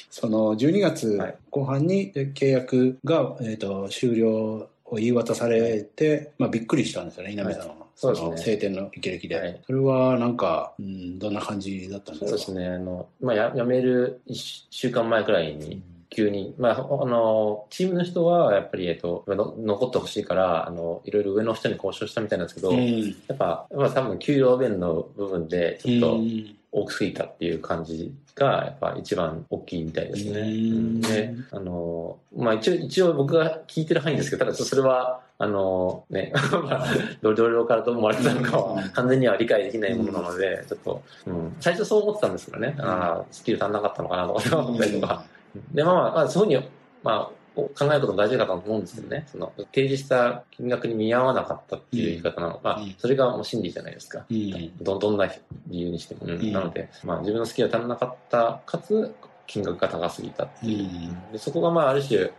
その12月はい後半にで契約が、えー、と終了を言い渡されて、まあ、びっくりしたんですよね、稲見さんは。そうですねの晴天の歴々で、はいそれはなんか、うん、どんな感じだったんですか？そうですね。あの、まあ、や辞める1週間前くらいに、急に、まあ、あの、チームの人は、やっぱり、えっと、の残ってほしいから、あの、いろいろ上の人に交渉したみたいなんですけど、うん。やっぱ、まあ、多分、給料面の部分で、ちょっとうん。多くすぎたっていう感じが、やっぱ一番大きいみたいですね。うん。で、あの、まあ、一応、一応僕が聞いてる範囲ですけど、ただ、それは、あの、ね、まあ同僚からどう思われてたのかはうん。完全には理解できないものなので、ちょっと、うん、最初そう思ってたんですけどね、あースキル足んなかったのかなとか思ったりとか、で、まあまあ、まあ、そういうふうに、まあ、考えることも大事だと思うんですけどね、その、提示した金額に見合わなかったっていう言い方なの。まあうん、それがもう真理じゃないですか。うん。どどんな理由にしても。うん。うん。なので、まあ、自分のスキルが足らなかった、かつ、金額が高すぎたっていう。うん。でそこがまあある種、ま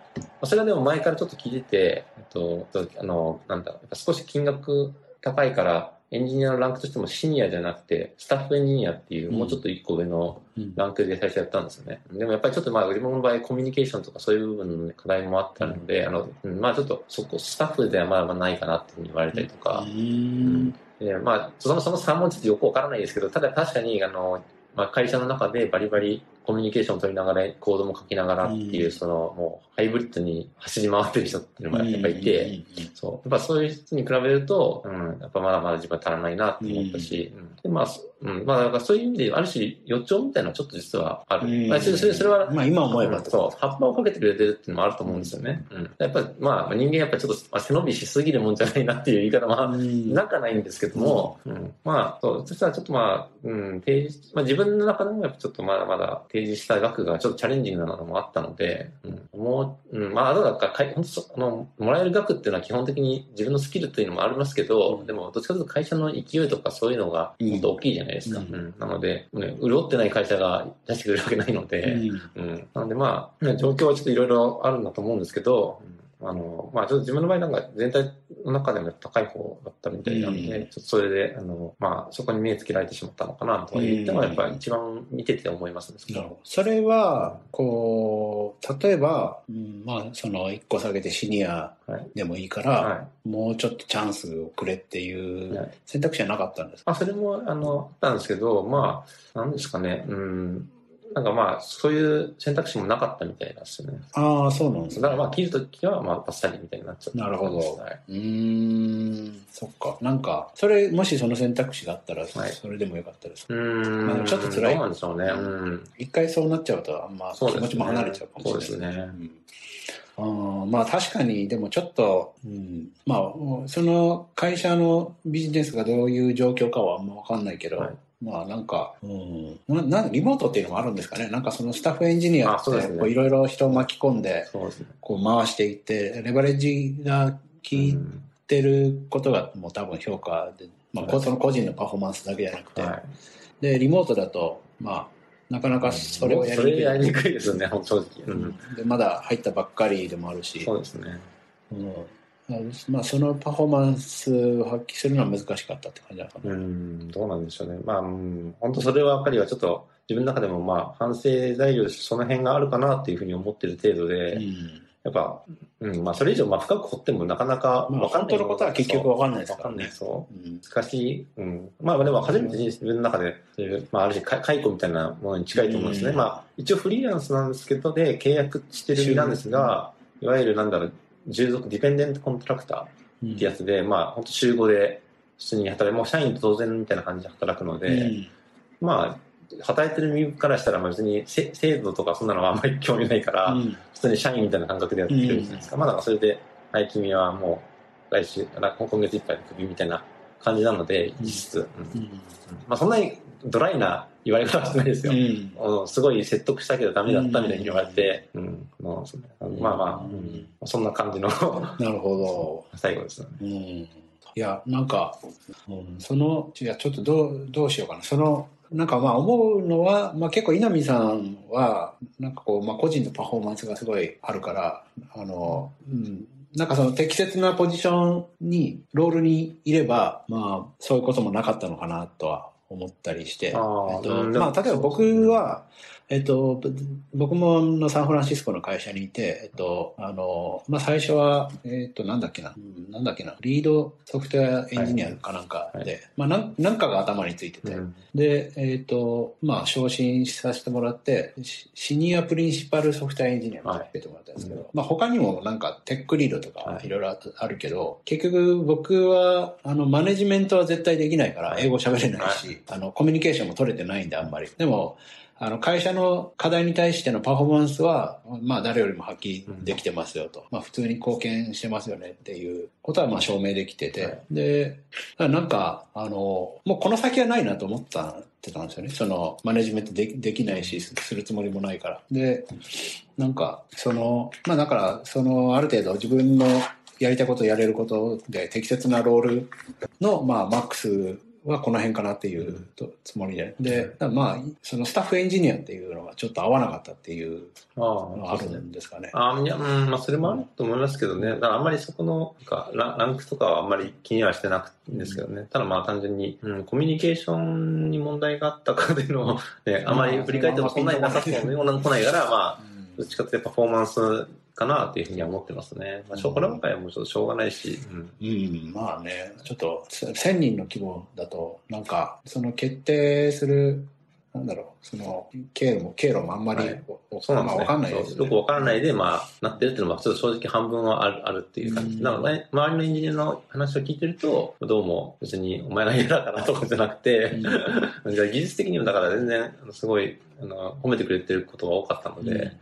あそれはでも前からちょっと聞いてて、えっと、あの、なんだろう、やっぱ少し金額高いから、エンジニアのランクとしてもシニアじゃなくて、スタッフエンジニアっていう、うん。もうちょっと一個上のうん。ランクで最初やったんですよね。でもやっぱりちょっとまあ、自分の場合コミュニケーションとかそういう部分の課題もあったので、あの、うんまあちょっとそこ、スタッフではまだまだないかなっていうふうに言われたりとか、うん。でまあ、そのその差もちょっとよくわからないですけど、ただ確かに、あの、まあ、会社の中でバリバリコミュニケーションを取りながら、コードも書きながらっていう、うん。その、もう、ハイブリッドに走り回ってる人っていうのがやっぱいて、そう。やっぱそういう人に比べると、うん、やっぱまだまだ自分は足らないなって思ったし、うん。でまあ、そうん、まあ、だからそういう意味で、ある種予兆みたいなのはちょっと実はある。うん。まあ、それそれは、まあ今思えば。そう、葉っぱをかけてくれてるっていうのもあると思うんですよね。うん。やっぱ、まあ、人間やっぱちょっと、まあ、背伸びしすぎるもんじゃないなっていう言い方も、うん。なくはないんですけども、うん。まあ、そう、そしたらちょっとまあ、うん、提示、まあ自分の中でもやっぱちょっとまだまだ提示した額がちょっとチャレンジングなのもあったので、うん、もう、うん、まあ、だからかい、本当そあの、もらえる額っていうのは基本的に自分のスキルっていうのもありますけど、うん。でも、どっちかというと会社の勢いとかそういうのがもっと大きいじゃないですか。うん。うん。なので、ね、潤ってない会社が出してくれるわけないので、うん。なのでまあ、状況はちょっといろいろあるんだと思うんですけど、うんあの、まあ、ちょっと自分の場合なんか全体の中でも高い方だったみたいなので、うんちょっとそれで、あの、まあ、そこに目つけられてしまったのかなとは言っても、うんやっぱり一番見てて思いますね。なるほどそれは、こう、例えば、うんまあ、その、一個下げてシニアはい。でもいいから、はもうちょっとチャンスをくれっていい。はうい選択肢はなかったんですか、あ、それも、あの、あったんですけど、まあ、なんですかね、うん、なんかまあ、そういう選択肢もなかったみたいなんですよね。ああ、そうなんですだからまあ、切るときは、まあ、バッサリみたいになっちゃった。なるほどはい。うーん、そっか。なんか、それ、もしその選択肢があったら、はいそれでもよかったです。うーん。まあちょっと辛いどうなんでしょうね。うん。一回そうなっちゃうと、あんま気そうですね持ちも離れちゃうかもしれない。そうですねうんあーまあ確かに、でもちょっと、うん、まあ、その会社のビジネスがどういう状況かはあんまわかんないけど、はいまあなんか、うん、ななリモートっていうのもあるんですかね。なんかそのスタッフエンジニアっていろいろ人を巻き込んで。こう回していって、レバレッジが効いうんてることがもう多分評価で、まあ、その個人のパフォーマンスだけじゃなくて、はい。で、リモートだと、まあ、なかなかそれをやりにくい。ですよね、正直。うん。でまだ入ったばっかりでもあるし、そうですね。うんまあ、そのパフォーマンスを発揮するのは難しかったって感じなのかうな。ん、どうなんでしょうね。まあ、うん、本当それはやっぱりはちょっと、自分の中でもまあ、反省材料、その辺があるかなっていうふうに思ってる程度で、うんやっぱ、うん、まあ、それ以上、まあ、深く掘ってもなかなかまあ、わかんない。本当のことは結局わかんないですわからんない。かね。そう。うん難しい。うん。まあ、でも初めて自分の中で、まあ、ある種、か解雇みたいなものに近いと思うんですね。うんまあ、一応フリーランスなんですけど、で、契約してる身なんですが、いわゆるなんだろう、従属、ディペンデントコントラクタうん。ーってやつで、まあ、本当週5で普通に働いて、もう社員と当然みたいな感じで働くので、うん。まあ、働いてる身からしたら別にせ制度とかそんなのはあんまり興味ないから、うん。普通に社員みたいな感覚でやってるじゃないですか。まあ、だからそれで、はい、君はもう来週、あ今月いっぱいでクビみたいな感じなので、実質。うん。うん。まあ、そんなにドライな言われ方はしてないですよ。うんうんすごい説得したけどダメだったみたいに言われて、うんまあそまあまあ、ううんんそんな感じの なるほ 最後ですね。ど。うんいや、なんか、うんその、いや、ちょっとどう、どうしようかな。その、なんかまあ思うのは、まあ結構稲見さんは、なんかこう、まあ個人のパフォーマンスがすごいあるから、あの、うん、なんかその適切なポジションに、ロールにいれば、まあそういうこともなかったのかなとは思ったりして、えっとうんまあ例えば僕は、えっと、ぶ僕ものサンフランシスコの会社にいて、えっと、あの、まあ、最初は、えっと、なんだっけな、うんなんだっけな、リードソフトウェアエンジニアかなんかで、はい。まあ、なんなんかが頭についてて、うん。で、えっ、と、まあ、昇進させてもらって、シシニアプリンシパルソフトウェアエンジニアにつけてもらったんですけど、はいまあ、他にもなんかテックリードとかはい。いろいろああるけど、結局僕は、あの、マネジメントは絶対できないから、英語喋れないし、あの、コミュニケーションも取れてないんで、あんまり。でも、あの、会社の課題に対してのパフォーマンスは、まあ、誰よりも発揮できてますよと。まあ、普通に貢献してますよねっていうことは、まあ、証明できてて。はいで、なんか、あの、もうこの先はないなと思ったってたんですよね。その、マネジメントでできないし、すするつもりもないから。で、なんか、その、まあ、だから、その、ある程度自分のやりたいことをやれることで適切なロールの、まあ、マックスはこの辺かなっていうとつもりで。で、まあ、そのスタッフエンジニアっていうのがちょっと合わなかったっていうあのがあるあ、んですかね。あいや、うん、まあ、それもあると思いますけどね。だからあんまりそこの、なんかラランクとかはあんまり気にはしてなくてんですけどね。ただまあ単純に、うん、コミュニケーションに問題があったかでの、ね、あんまり振り返ってもそんなになさそうね、来ないから、まあ、どっちかっていうとパフォーマンスかなっていうふうには思ってますね。まあ、こればっかりはもうちょっとしょうがないし、うん。うん、まあね、ちょっとせ1000人の規模だと、なんか、その決定する、なんだろう、その経路も、経路もあんまり、はいおそうなんですね。まあわかんないですそうよくわからないで、まあ、なってるっていうのは、ちょっと正直半分はあるあるっていう感じ。うんなので、周りのエンジニアの話を聞いてると、どうも別にお前が嫌だからとかじゃなくて、技術的にもだから全然、すごい、あの、褒めてくれてることが多かったので、うん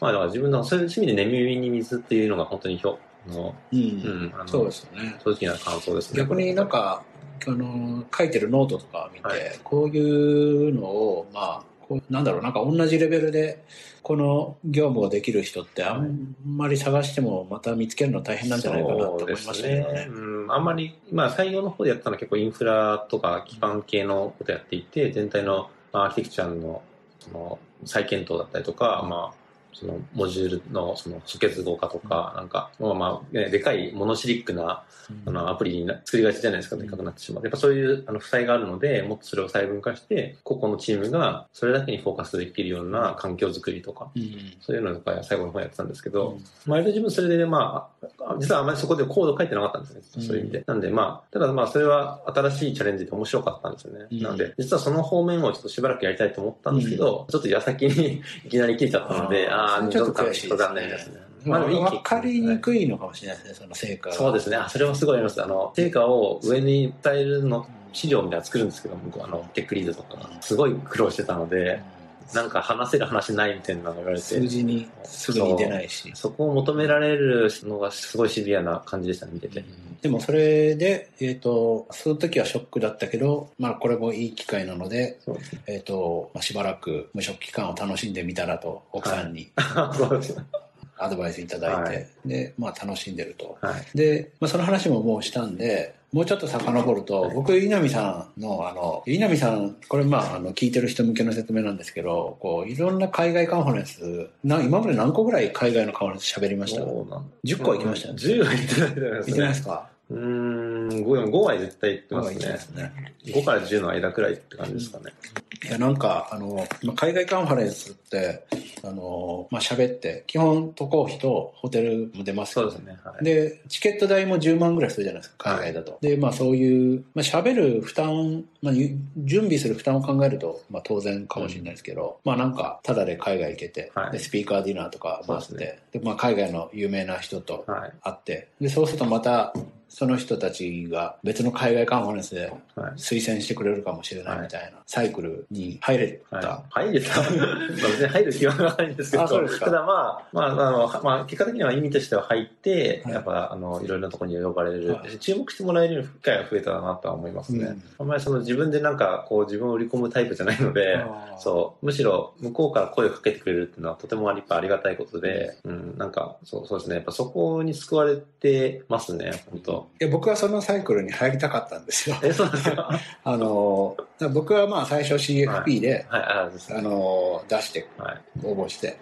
まあだから自分の、そういう趣味で寝耳に水っていうのが本当にひょ、あの、うん、うん、あのそうですよね。正直な感想ですね。逆になんか、あの、書いてるノートとか見て、はい。こういうのを、まあ、こうなんだろう、なんか同じレベルで、この業務をできる人ってあんまり探してもまた見つけるの大変なんじゃないかなと思いましたけどそうですね。うん、あんまり、まあ、採用の方でやったのは結構インフラとか基盤系のことやっていて、全体のまあアーキテクチャのその再検討だったりとか、まあ、そのモジュールのその疎結合化とか、なんか、まあまあ、ね、でかいモノシリックなあのアプリに作りがちじゃないですか、でかくなってしまう。やっぱそういうあの負債があるので、もっとそれを細分化して、個々のチームがそれだけにフォーカスできるような環境づくりとか、うん、そういうのが最後の方やってたんですけど、うん、割と自分それで、ね、まあ、実はあまりそこでコード書いてなかったんですね、そういう意味で。なんでまあ、ただまあそれは新しいチャレンジで面白かったんですよね。なので、実はその方面をちょっとしばらくやりたいと思ったんですけど、ちょっと矢先に いきなり切れちゃったので、ああ、ちょっと悔しいですね。まあ、分かりにくいのかもしれないですね、その成果そうですね。それはすごいあります。あの、成果を上に伝えるの、資料みたいなの作るんですけど、僕あの、テックリードとか、すごい苦労してたので、なんか話せる話ないみたいなのが言われて。数字にすぐに出ないしそ。そこを求められるのがすごいシビアな感じでしたね、見てて。でもそれで、えっ、ー、と、その時はショックだったけど、まあこれもいい機会なので、でえっ、ー、と、まあ、しばらく無職期間を楽しんでみたらと、奥さんに。はい、そうですアドバイスいただいて、はい、で、まあ楽しんでると。はい、で、まあその話ももうしたんで、もうちょっと遡ると、僕、稲見さんの、あの、稲見さん、これまあ、あの、聞いてる人向けの説明なんですけど、こう、いろんな海外カンファレンス、な今まで何個ぐらい海外のカンファレンス喋りました ?10 個は行きましたね。10は行ってないですね。行ってないですか？うん、5, 5は絶対行ってますね。すね5から10の間くらいって感じですかね。いや、なんか、あの、まあ、海外カンファレンスって、あの、まあ、喋って、基本渡航費とホテルも出ますそうですね。はい、で、チケット代も10万ぐらいするじゃないですか、海外だと。はい、で、まあ、そういう、まあ、喋る負担、まあ、準備する負担を考えると、まあ、当然かもしれないですけど、うん、まあ、なんか、ただで海外行けて、はい、で、スピーカーディナーとかもあって、で、ね、まあ、海外の有名な人と会って、で、そうするとまた、その人たちが別の海外カンファレンスで推薦してくれるかもしれないみたいなサイクルに入れた。はい、入れた。別に入る気はないんですけど、ただまあ、まあ、あの、まあ、結果的には意味としては入って、はい、やっぱ、あの、いろいろなところに呼ばれる、はい、注目してもらえる機会が増えたなとは思いますね。うん、あんまりその自分でなんか、こう自分を売り込むタイプじゃないので、そう、むしろ向こうから声をかけてくれるっていうのはとてもありありがたいことで、うん、なんか、そうそうですね。やっぱそこに救われてますね、本当いや、僕はそのサイクルに入りたかったんですよ。え、そうですか？あの、僕はまあ最初 CFP で、はい、はい、あの、出して、応募して、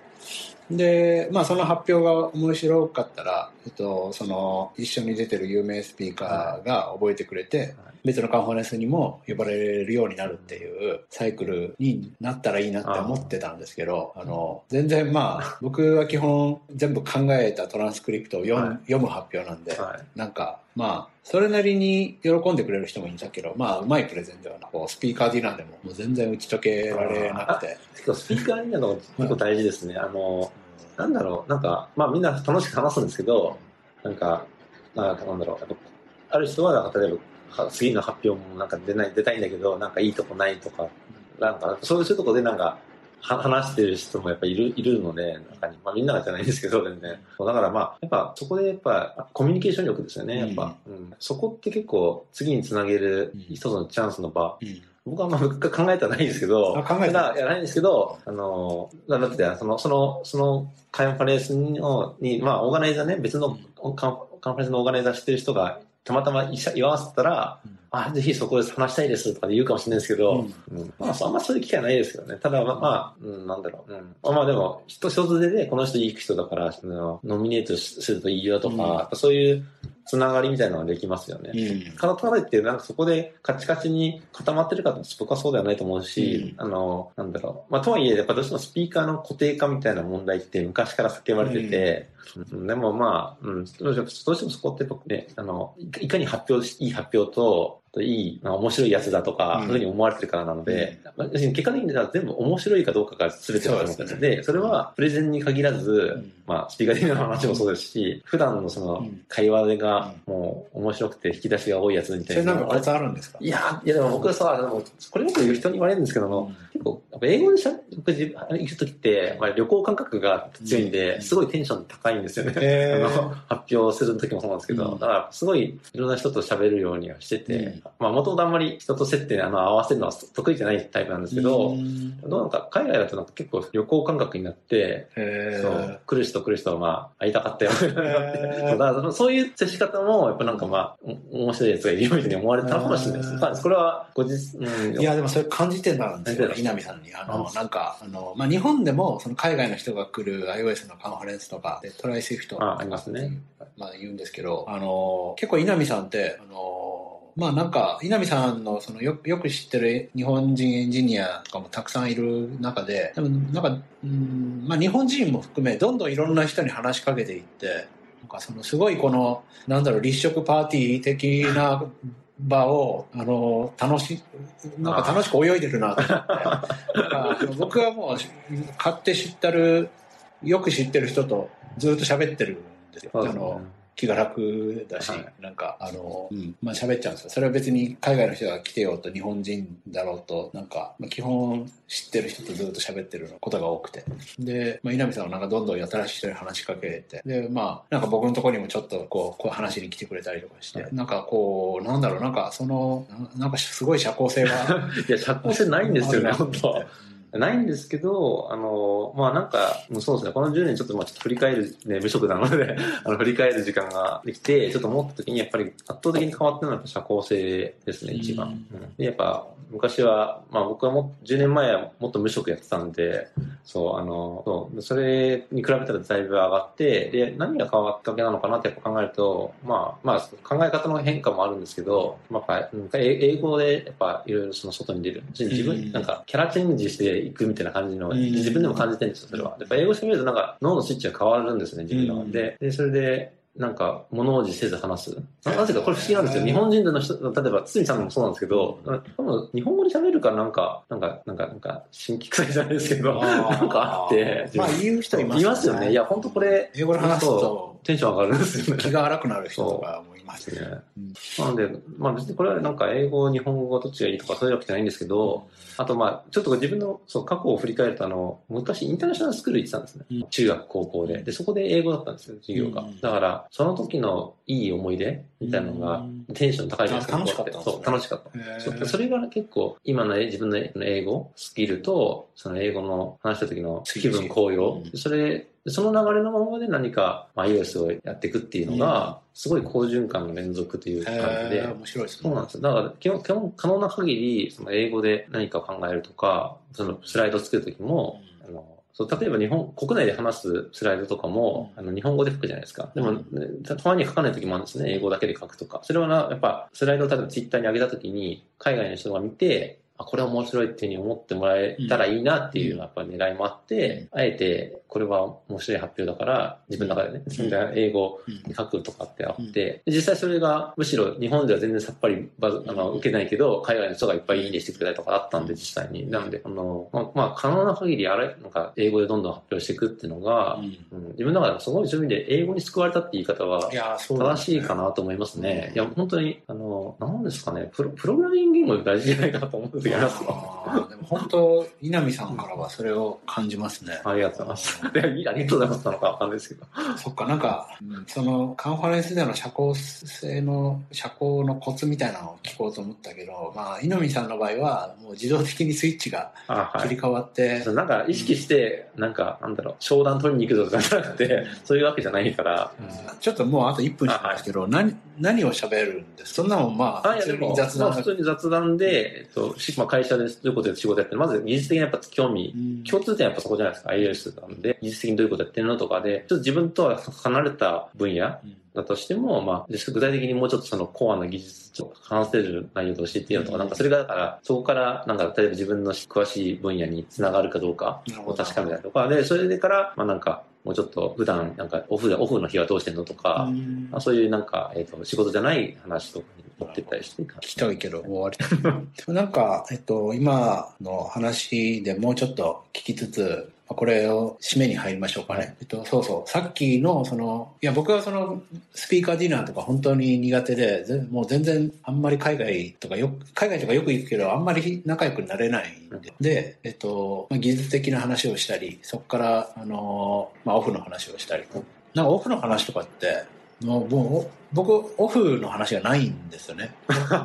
で、まあその発表が面白かったら、えっと、その一緒に出てる有名スピーカーが覚えてくれて、別のカンファレンスにも呼ばれるようになるっていうサイクルになったらいいなって思ってたんですけど、あの、全然まあ、僕は基本全部考えたトランスクリプトを読,、読む発表なんで、なんか、まあ、それなりに喜んでくれる人もいたけど、まあ、うまいプレゼンではなく、スピーカーディナーでももう全然打ち解けられなくて。スピーカーディナーの結構大事ですね。あの、なんだろう、なんか、まあみんな楽しく話すんですけど、なんか、なんかなんだろう、ある人は、例えば、次の発表もなんか出ない、出たいんだけど、なんかいいとこないとか、なんか、そういうとこでなんか、話してる人もやっぱいる、いるので、中に。まあみんながじゃないんですけど、全然。だからまあ、やっぱそこでやっぱコミュニケーション力ですよね、やっぱ。うん、うん、そこって結構次につなげる一つのチャンスの場。うん僕はあんま考えてはないんですけど、考えたやないんですけど、あの、だって、その、その、そのカンファレンスのに、まあ、オーガナイザーね、別のカンカンファレンスのオーガナイザーしてる人が、たまたま言わせたら、うん。あ、ぜひそこで話したいですとかで言うかもしれないですけど、うん、うん、まあ、あんまそういう機会ないですけどね。ただ、まあ、まあ、うん、なんだろう。うん、まあでも、人一つでね、この人いい人だから、ノミネートするといいよとか、うん、そういうつながりみたいなのができますよね。うん。からといって、なんかそこでカチカチに固まってるかと僕はそうではないと思うし、うん、あの、なんだろう。まあ、とはいえ、やっぱどうしてもスピーカーの固定化みたいな問題って昔から叫ばれてて、うん、でもまあ、うん、どうしてもそこってね、あの、いかに発表し、いい発表と、いい、まあ、面白いやつだとか、そういうふうに思われてるからなので、うん、結果的に全部面白いかどうかが全てだと思ってるので、それはプレゼンに限らず、まあ、スピーカー的な話もそうですし、普段のその会話がもう面白くて引き出しが多いやつみたいな。それなんかコツあるんですか？いや、いやでも僕はさ、これよく言う人に言われるんですけども、結構、英語でしゃ僕行くときって、まあ、旅行感覚が強いんで、すごいテンション高いんですよね。あの発表するときもそうなんですけど、だからすごいいろんな人と喋るようにはしてて、まあ、もともとあんまり人と接点あの合わせるのは得意じゃないタイプなんですけど、どうなんか海外だとなんか結構旅行感覚になって、そう、来る人来る人はまあ会いたかったよ だからそういう接し方も、やっぱなんかまあ、面白いやつがいるように思われたかもしれないです。これはご自、うん、いや、でもそれ感じてたんですよ、稲見さんに。あの、なんか、あの、まあ、日本でも、その海外の人が来る iOS のカンファレンスとかで、 try! Swift あありますね。まあ、言うんですけど、あの、結構稲見さんって、あの、まあなんか、稲見さんのそのよよく知ってる日本人エンジニアとかもたくさんいる中で、でもなんか、うんまあ日本人も含め、どんどんいろんな人に話しかけていって、なんかそのすごいこの、なんだろう、立食パーティー的な場を、あの、楽し、なんか楽しく泳いでるなと思って。僕はもう、買って知ってる、よく知ってる人とずっと喋ってるんですよ。あの気が楽だし、はい、なんか、あの、うん、まあ喋っちゃうんですよ。それは別に海外の人が来てようと日本人だろうと、なんか、まあ、基本知ってる人とずっと喋ってることが多くて。で、まあ稲見さんはなんかどんどん新しい人に話しかけて、で、まあ、なんか僕のところにもちょっとこう、こう話に来てくれたりとかして、はい、なんかこう、なんだろう、なんかその、なんかすごい社交性が。いや、社交性ないんですよね、本当ないんですけど、あの、まあなんか、そうですね、この10年ちょっとまあちょっと振り返る、ね、無職なので あの、振り返る時間ができて、ちょっと思った時にやっぱり圧倒的に変わってるのは社交性ですね、一番。うん、で、やっぱ、昔は、まあ僕はも10年前はもっと無職やってたんで、そう、あの、そう、それに比べたらだいぶ上がって、で、何が変わったわけなのかなってやっぱ考えると、まあ、まあ考え方の変化もあるんですけど、まあ、英語でやっぱいろいろその外に出る。自分、なんかキャラチェンジしていくみたいな感じの、自分でも感じてるんですよ、それは。やっぱ英語してみるとなんか脳のスイッチが変わるんですね、自分の中で。で、それで、なんか、物おじせず話す。なぜか、これ不思議なんですよ。日本人の人、例えば、堤さんもそうなんですけど、多分、日本語で喋るからなんか、なんか、なんか、なんか、新規臭いじゃないですけど、なんかあって。まあ、言う人いますよね。いますよね。いや、本当これ、英語で話すと、テンション上がるんですよね。気が荒くなる人とかもいますね。なので、まあ別にこれはなんか英語、日本語どっちがいいとかそういうわけじゃないんですけど、あとまあ、ちょっと自分のそう過去を振り返るとあの、昔インターナショナルスクール行ってたんですね。うん、中学、高校で。で、そこで英語だったんですよ、授業が。だから、その時のいい思い出みたいなのが、テンション高いじゃないですか。楽しかった、ね、そう、楽しかった。それが結構、今の自分の英語、スキルと、その英語の話した時の気分高揚、それその流れのままで何か、まあ、iOS をやっていくっていうのが、すごい好循環の連続という感じで。面白いですね。そうなんですよ。だから基本、基本可能な限り、その英語で何かを考えるとか、そのスライドを作るときも、あのそう例えば日本、国内で話すスライドとかも、あの日本語で書くじゃないですか。でも、ね、たまに書かない時もあるんですね。英語だけで書くとか。それはな、やっぱスライドを例えばツイッターに上げた時に、海外の人が見て、あ、これは面白いっていうふうに思ってもらえたらいいなっていうやっぱ狙いもあって、あえてこれは面白い発表だから、自分の中でね、英語に書くとかってあって、実際それがむしろ日本では全然さっぱりバズあの受けないけど、海外の人がいっぱいいいねしてくれたりとかあったんで、実際に。なので、あの、まあ、まあ、可能な限りあれ、なんか英語でどんどん発表していくっていうのが、うん、自分の中でもすごいそういう意味で英語に救われたって言い方は正しいかなと思いますね。いや、本当に、あの、なんですかね、プロプログラミング言語大事じゃないかなと思う時ありますでも本当、稲見さんからはそれを感じますね。ありがとうございます。ありがとうございますなのかわかんないですけど。そっか、なんか、そのカンファレンスでの社交性の、社交のコツみたいなのを聞こうと思ったけど、まあ、稲見さんの場合は、もう自動的にスイッチが切り替わって。はい、なんか意識して、なんか、なんだろう、商談取りに行くぞじゃなくて、そういうわけじゃないから。うん、ちょっともうあと1分しかないですけど、はい、何、何を喋るんです？そんなもんまあ、普通に雑談。まあ、普通に雑談で、えっと、まあ、会社でどういうことで仕事やってるまず技術的にやっぱ興味、共通点はやっぱそこじゃないですか、iOS なんで、技術的にどういうことやってるのとかで、ちょっと自分とは離れた分野だとしても、まあ、具体的にもうちょっとそのコアな技術を話せる内容と教えてよとか、なんかそれがだから、そこから、なんか例えば自分の詳しい分野につながるかどうかを確かめたりとか、で、それでから、まあなんか、もうちょっと普段なんかオフオフの日はどうしてんのとか、うそういうなんか、えっ、ー、と、仕事じゃない話とかに持ってったりして。聞きたいけど、終わり。なんか、えっと、今の話でもうちょっと聞きつつ、これを締めに入りましょうかね。えっと、そうそう。さっきの、その、いや、僕はその、スピーカーディナーとか本当に苦手で、もう全然あんまり海外とかよ海外とかよく行くけど、あんまり仲良くなれないんで。で、えっと、まあ、技術的な話をしたり、そこから、あの、まあ、オフの話をしたり。なんかオフの話とかって、もう、もう僕、オフの話がないんですよね。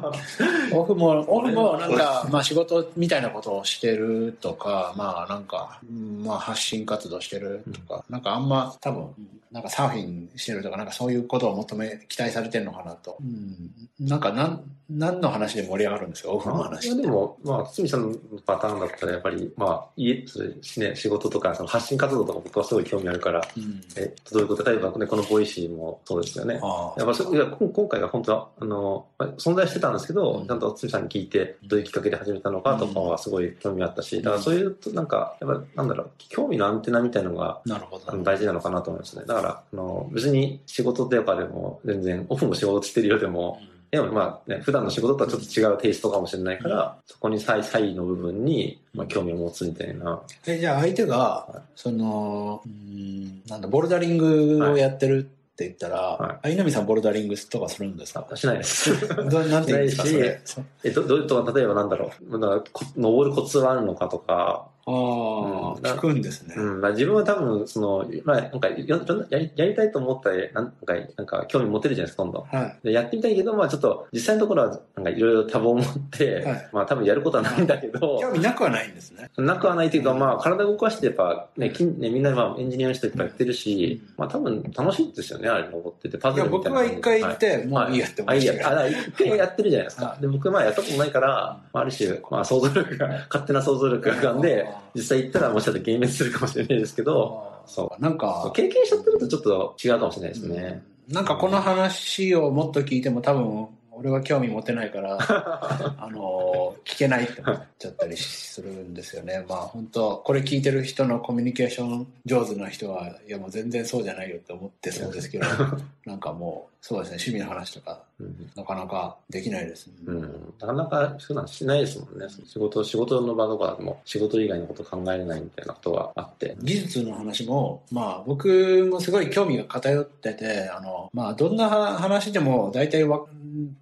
オフも、オフもなんか、まあ仕事みたいなことをしてるとか、まあなんか、まあ発信活動してるとか、なんかあんま多分、なんかサーフィンしてるとか、なんかそういうことを求め、期待されてるのかなと。うん、なんかなん、何の話で盛り上がるんですか、オフの話でも、まあ、堤さんのパターンだったら、やっぱり、まあ、家、それ、ね、仕事とか、その発信活動とか僕はすごい興味あるから、うん、え、どういうこと例えば、ね、この Voicy もそうですよね。やっぱそいや今回は本当は、あの、存在してたんですけど、うん、ちゃんと堤さんに聞いて、どういうきっかけで始めたのかとかはすごい興味あったし、だからそういう、なんか、やっぱ、なんだろう、興味のアンテナみたいなのが、なるほど。大事なのかなと思いますね。だから、あの、別に仕事とかでも、全然、オフも仕事してるよでも、うん。でもまあね、普段の仕事とはちょっと違うテイストかもしれないから、そこに差異の部分に、まあ、興味を持つみたいな。え、じゃあ相手が、その、うん、なんだ、ボルダリングをやってるって言ったら、はい、稲見さんボルダリングとかするんですか？しないです。なんて言うんですかそれ？え、ど、どういうと例えばなんだろう、なんか登るコツはあるのかとか、ああ、うん、聞くんですね。うん。まあ自分は多分、その、まあなんかやり、やりたいと思ったら、なんか、なんか興味持てるじゃないですか、今度。はい。で、やってみたいけど、まあちょっと、実際のところは、なんかいろいろ多忙を持って、はい、まあ多分やることはないんだけど。興味なくはないんですね。なくはないっていうか、まあ体動かしてやっぱ、ね、きねみんなまあエンジニアの人いっぱいやってるし、うん、まあ多分楽しいですよね、あれ登ってて。パズルみたいな。いや、僕は一回行って、はい、もういいやって思いました。あ、いいや。一回やってるじゃないですか。で、僕まあやったことないから、ある種、まあ想像力が、勝手な想像力が浮かんで、実際行ったらもしかしたら幻滅するかもしれないですけど、そう。なんか、経験しちゃってるとちょっと違うかもしれないですね。うん、なんかこの話をもっと聞いても多分、俺は興味持てないから、あの、聞けないって思っちゃったりするんですよね。まあ本当これ聞いてる人のコミュニケーション上手な人は、いやもう全然そうじゃないよって思ってそうですけど、なんかもう、そうですね、趣味の話とか、うん、なかなかできないです、ね、うん。なかなか普段しないですもんね。仕事、仕事の場とかでも仕事以外のこと考えれないみたいなことがあって。技術の話も、まあ僕もすごい興味が偏ってて、あの、まあどんな話でも大体わ、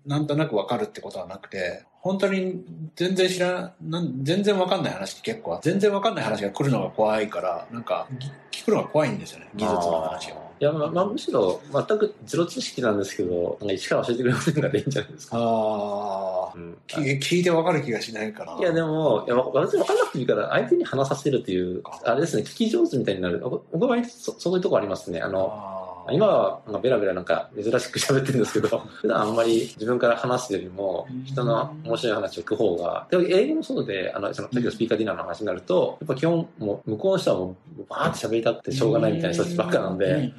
なんとなくわかるってことはなくて、本当に全然知らなん全然わかんない話って結構全然わかんない話が来るのが怖いからなんか聞くのが怖いんですよね技術の話を。いや、まあ、むしろ、全くゼロ知識なんですけど、なんか一から教えてくれませんかでいいんじゃないですか。ああ、うん、聞いてわかる気がしないかな。いや、でも、いや、別にわかんなくていいから、相手に話させるという、あれですね、聞き上手みたいになる。僕はそそういうとこありますね。あの、あ今はなんかベラベラなんか珍しく喋ってるんですけど、普段あんまり自分から話すよりも、人の面白い話を聞く方が、でも英語もそうで、あの、その、さっきのスピーカーディナーの話になると、やっぱ基本、もう、向こうの人はもう、バーって喋りたくてしょうがないみたいな人たちばっかなんで、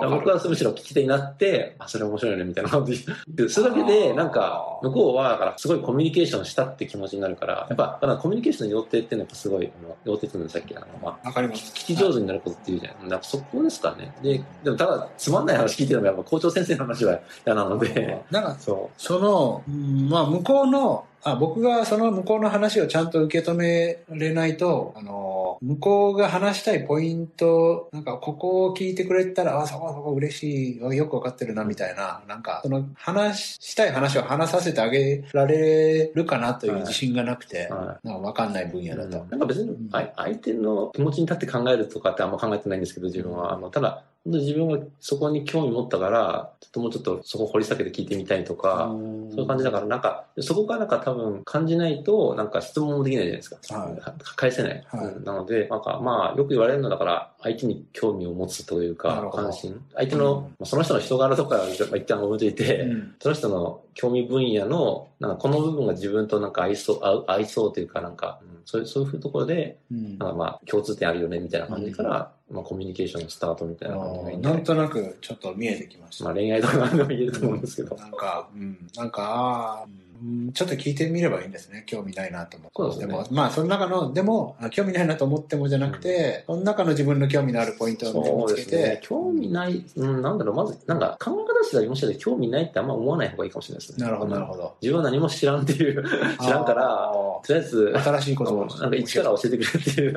僕はむしろ聞き手になって、あ、それ面白いねみたいな感じ。それだけで、なんか、向こうは、だから、すごいコミュニケーションしたって気持ちになるから、やっぱ、だからコミュニケーションの要点っていうのはすごい、要点っていうのさっき、あの、まあ。聞き上手になることっていうじゃん。だからそこですかね。で、でもただ、つまんない話聞いてていうのやっぱ校長先生の話は嫌なので。なんか、そう。その、まあ、向こうの、あ僕がその向こうの話をちゃんと受け止めれないと、あの、向こうが話したいポイント、なんかここを聞いてくれたら、あ、そこそこ嬉しい、よくわかってるな、みたいな、なんか、その話したい話を話させてあげられるかなという自信がなくて、はい、なんかわかんない分野だと。なんか別に、相手の気持ちに立って考えるとかってあんま考えてないんですけど、自分は。あの、ただ、自分がそこに興味持ったから、ちょっともうちょっとそこ掘り下げて聞いてみたいとか、そういう感じだから、なんか、そこからなんか多分感じないと、なんか質問もできないじゃないですか。はい、返せない。はい、なので、なんかまあ、よく言われるのだから、相手に興味を持つというか、関心。相手の、うん、その人の人柄とか一旦置いといて、うん、その人の興味分野の、なんかこの部分が自分となんか合いそう、合合いそうというか、なんか、うん、そういう、そういうところで、なんかまあ、共通点あるよね、みたいな感じから、まあ、コミュニケーションのスタートみたいな感じがいいんなんとなくちょっと見えてきました。まあ恋愛とか何でも言えると思うんですけど。なんか、うん、なんか、ああ、ちょっと聞いてみればいいんですね。興味ないなと思って。そうですね。でも、まあ、その中の、でも、興味ないなと思ってもじゃなくて、うん、その中の自分の興味のあるポイントを見つけて。ね、興味ない、うん、なんだろう、まず、なんか、考え方次第もしかして興味ないってあんま思わない方がいいかもしれないですね。なるほど、なるほど。自分は何も知らんっていう、知らんから、とりあえず、新しいことを、なんか一から教えてくれっていう、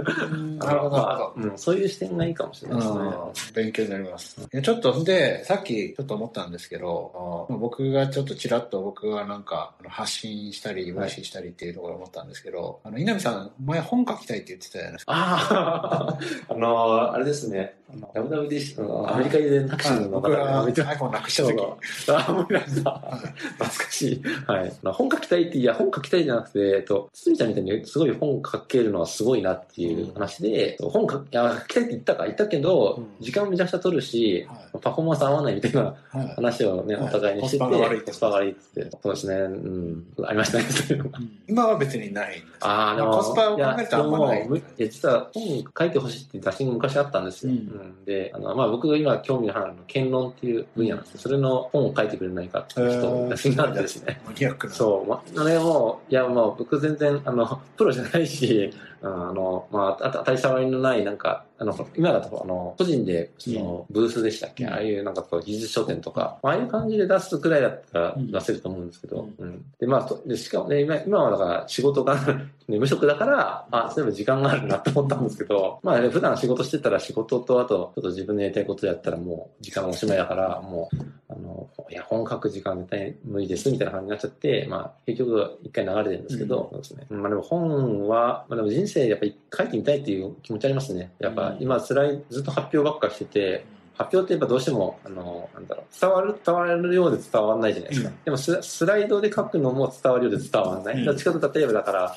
なるほど、なるほど、うん。そういう視点がいいかもしれないですね。勉強になります。ちょっと、で、さっきちょっと思ったんですけど、僕がちょっとちらっと僕がなんか、発信したり、配信したりっていうところを思ったんですけど、あの、稲見さん、前本書きたいって言ってたじゃないですか。ああ、あの、あれですね。WWDC のアメリカでタクシーの僕が iPhone なくした時。あ、思い出した。懐かしい。はい。本書きたいって、いや、本書きたいじゃなくて、えっと、堤ちゃんみたいにすごい本書けるのはすごいなっていう話で、うん、本書き、たいって言ったか、言ったけど、うん、時間めちゃくちゃ取るし、はい、パフォーマンス合わないみたいな話をね、はい、お互いにしてて、コスパが悪い。コスパが悪いって。そうですね。うん。ありましたね、そういうのが。今は別にないんですああ、でも、コスパを考えるとあんまない。いや、実は本書いてほしいって打診昔あったんですよ。うん、で、あの、まあ僕が今興味のあるの剣論っていう分野なんですけど、それの本を書いてくれないかっていう人打診があってですね。マニアックな。そう。まあ、あれも、いや、もう僕全然、あの、プロじゃないし、あの、まあ、大した割のない、なんか、あの、今だと、あの、個人で、その、ブースでしたっけ、うん、ああいうなんかこう、技術書店とか、ああいう感じで出すくらいだったら出せると思うんですけど、うん。うん、で、まあ、でしかもね、今今はだから仕事が ね、無職だから、あ、そういえば時間があるなと思ったんですけど、まあ、ね、普段仕事してたら仕事と、あと、ちょっと自分でやりたいことやったらもう、時間おしまいだから、もう、あの、いや、本書く時間絶対無理です、みたいな感じになっちゃって、まあ、結局、一回流れてるんですけど、うん、そうですね。まあでも本は、まあでも人生やっぱり書いてみたいっていう気持ちありますね。やっぱ、今、辛い、ずっと発表ばっかしてて、発表ってやっぱどうしても、あの、なんだろう、伝わる、伝わるようで伝わらないじゃないですか。うん、でもス、スライドで書くのも伝わるようで伝わらない。うん、どっちかと例えばだから、ま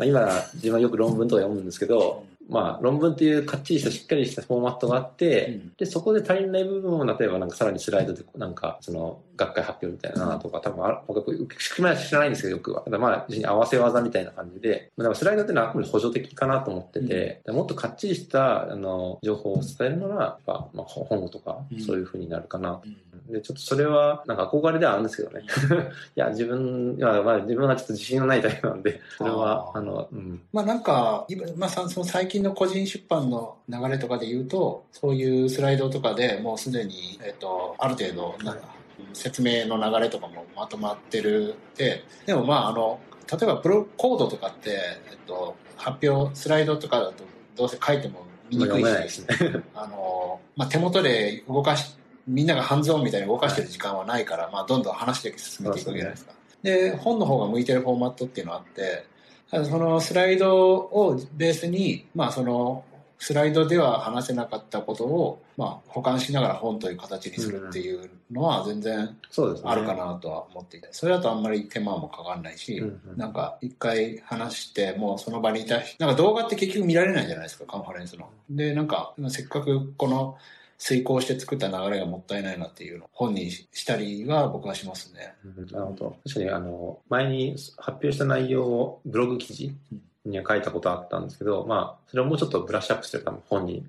あ、今、自分はよく論文とか読むんですけど、まあ、論文っていうかっちりしたしっかりしたフォーマットがあって、うん、で、そこで足りない部分を、例えばなんかさらにスライドで、なんか、その、学会発表みたいなとか、多分あ、僕、仕組みは知らないんですけど、よくは。ただまあ、合わせ技みたいな感じで、まあ、でもスライドっていうのはあくまで補助的かなと思ってて、うん、もっとかっちりした、あの、情報を伝えるなら、やっぱ、まあ、本とか、そういうふうになるかな。うんで、ちょっとそれは、なんか憧れではあるんですけどね。いや、自分、いや、まあ自分はちょっと自信がないタイプなんで、それは、あの、うん。まあなんか、今、まあその最近の個人出版の流れとかで言うと、そういうスライドとかでもうすでに、えっと、ある程度、なんか、説明の流れとかもまとまってるで、でもまああの、例えばプロコードとかって、えっと、発表、スライドとかだとどうせ書いても見にくいし、あの、まあ手元で動かしみんなが半蔵みたいに動かしてる時間はないから、まあ、どんどん話で進めていくわけじゃないですか。で、本の方が向いてるフォーマットっていうのがあって、そのスライドをベースに、まあ、その、スライドでは話せなかったことを、まあ、保管しながら本という形にするっていうのは全然あるかなとは思っていて、それだとあんまり手間もかかんないし、なんか一回話して、もうその場にいたなんか動画って結局見られないじゃないですか、カンファレンスの。で、なんか、せっかくこの遂行して作った流れがもったいないなっていうのを本にしたりは僕はしますね。うん、なるほど。確かにあの、前に発表した内容をブログ記事には書いたことあったんですけど、まあ、それをもうちょっとブラッシュアップして多分本に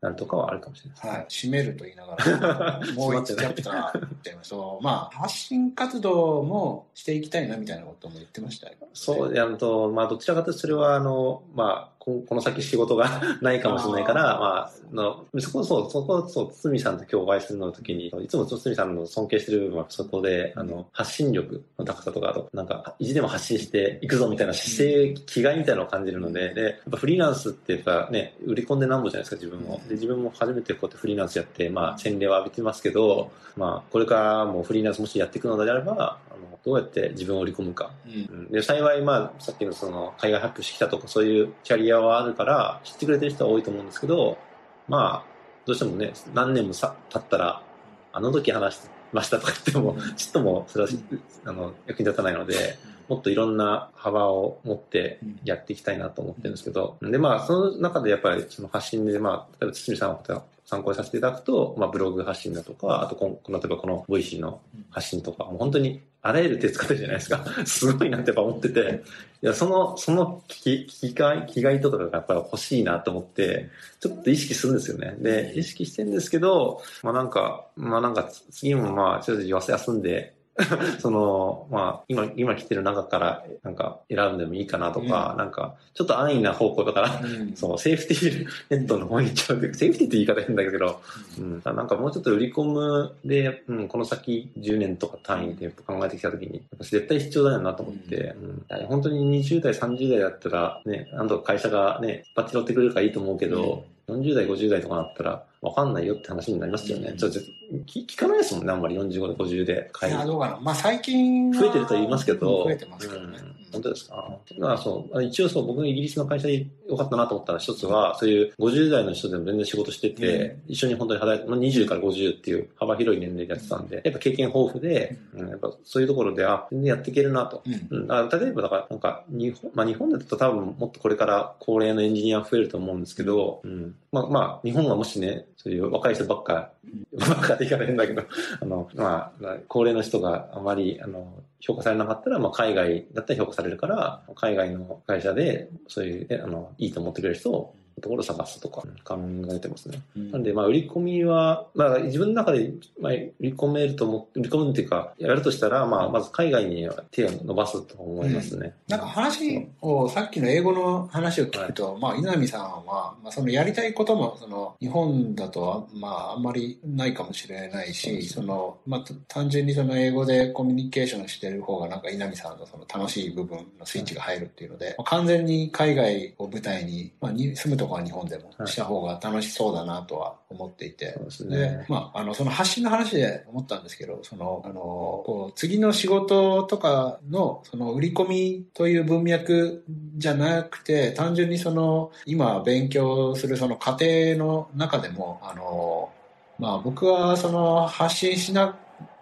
なるとかはあるかもしれないです、ね、はい。締めると言いながら、もう一チャプターってそう、まあ、発信活動もしていきたいなみたいなことも言ってましたよ、ね。そう、あと、まあ、どちらかというとそれは、あの、まあ、この先仕事が ないかもしれないから、あまあ、のそこそう、そこそう、堤さんと今日お会いするの時に、いつも堤さんの尊敬してる部分はそこで、あの、発信力の高さとか、あと、なんか、意地でも発信していくぞみたいな姿勢、気概みたいなのを感じるので、で、やっぱフリーランスってやっぱね、売り込んでなんぼじゃないですか、自分も。で、自分も初めてこうやってフリーランスやって、まあ、洗礼を浴びてますけど、まあ、これからもフリーランスもしやっていくのであれば、あのどうやって自分を売り込むか。うん、で、幸い、まあ、さっきのその、海外発表してきたとか、そういうキャリアはあるから、知ってくれてる人は多いと思うんですけど、まあ、どうしてもね、何年もさ経ったら、あの時話しましたとか言っても、ちっともそれは、あの、役に立たないので、もっといろんな幅を持ってやっていきたいなと思ってるんですけど、で、まあ、その中でやっぱりその発信で、まあ、例えば堤さんを参考にさせていただくと、まあ、ブログ発信だとか、あとこの、例えばこの VC の発信とか、もう本当にあらゆる手使ってるじゃないですか。すごいなってやっぱ思ってて、いや、その、その機機械、機械とかがやっぱり欲しいなと思って、ちょっと意識するんですよね。で、意識してるんですけど、まあなんか、まあなんか次もまあ、ちょっと休んで、その、まあ、今、今来てる中から、なんか、選んでもいいかなとか、うん、なんか、ちょっと安易な方向だから、うん、その、セーフティーネットの方に行っちゃうセーフティーって言い方変だけど、うん、なんかもうちょっと売り込むで、うん、この先10年とか単位で考えてきたときに、絶対必要だよなと思って、うん、本当に20代、30代だったら、ね、なんとか会社がね、バッチ取ってくれるからいいと思うけど、40代、50代とかなったら、わかんないよって話になりますよね。うん、ちょっと聞聞かないですもんね、あんまり45で50でいや、どうかな。まあ最近増えてると言いますけど。増えてますけどね。うん、本当ですか？だからそう、一応そう、僕がイギリスの会社で良かったなと思ったら一つは、そういう50代の人でも全然仕事してて、うん、一緒に本当に働いて、まあ、20から50っていう幅広い年齢でやってたんで、やっぱ経験豊富で、うん、やっぱそういうところで、あ、全然やっていけるなと。うん、あ例えばだから、なんか日本、まあ日本だと多分もっとこれから高齢のエンジニア増えると思うんですけど、うん、まあまあ、日本はもしね、そういう若い人ばっか、ばっかでいかないんだけど、あの、まあ、高齢の人があまり、あの、評価されなかったら、まあ、海外だったら評価されるから、海外の会社で、そういう、あの、いいと思ってくれる人をところを探すとか考えてますね。うん、なんで、まあ、売り込みは、まあ、自分の中で、まあ、売り込めると思って、売り込むっていうか、やるとしたら、まあ、まず海外に手を伸ばすと思いますね。うん、なんか話を、さっきの英語の話を聞くと、はい、まあ、稲見さんは、まあ、そのやりたいことも、その、日本だと、まあ、あんまりないかもしれないし、その、まあ、単純にその英語でコミュニケーションしてる方が、なんか稲見さんのその楽しい部分のスイッチが入るっていうので、まあ、完全に海外を舞台に、まあ、に住むとこは日本でもした方が楽しそうだなとは思っていて、はい、で、まあ、あの、その発信の話で思ったんですけど、その、あの、こう、次の仕事とかの、その、売り込みという文脈じゃなくて、単純にその、今勉強するその過程の中でも、あの、まあ、僕はその、発信しな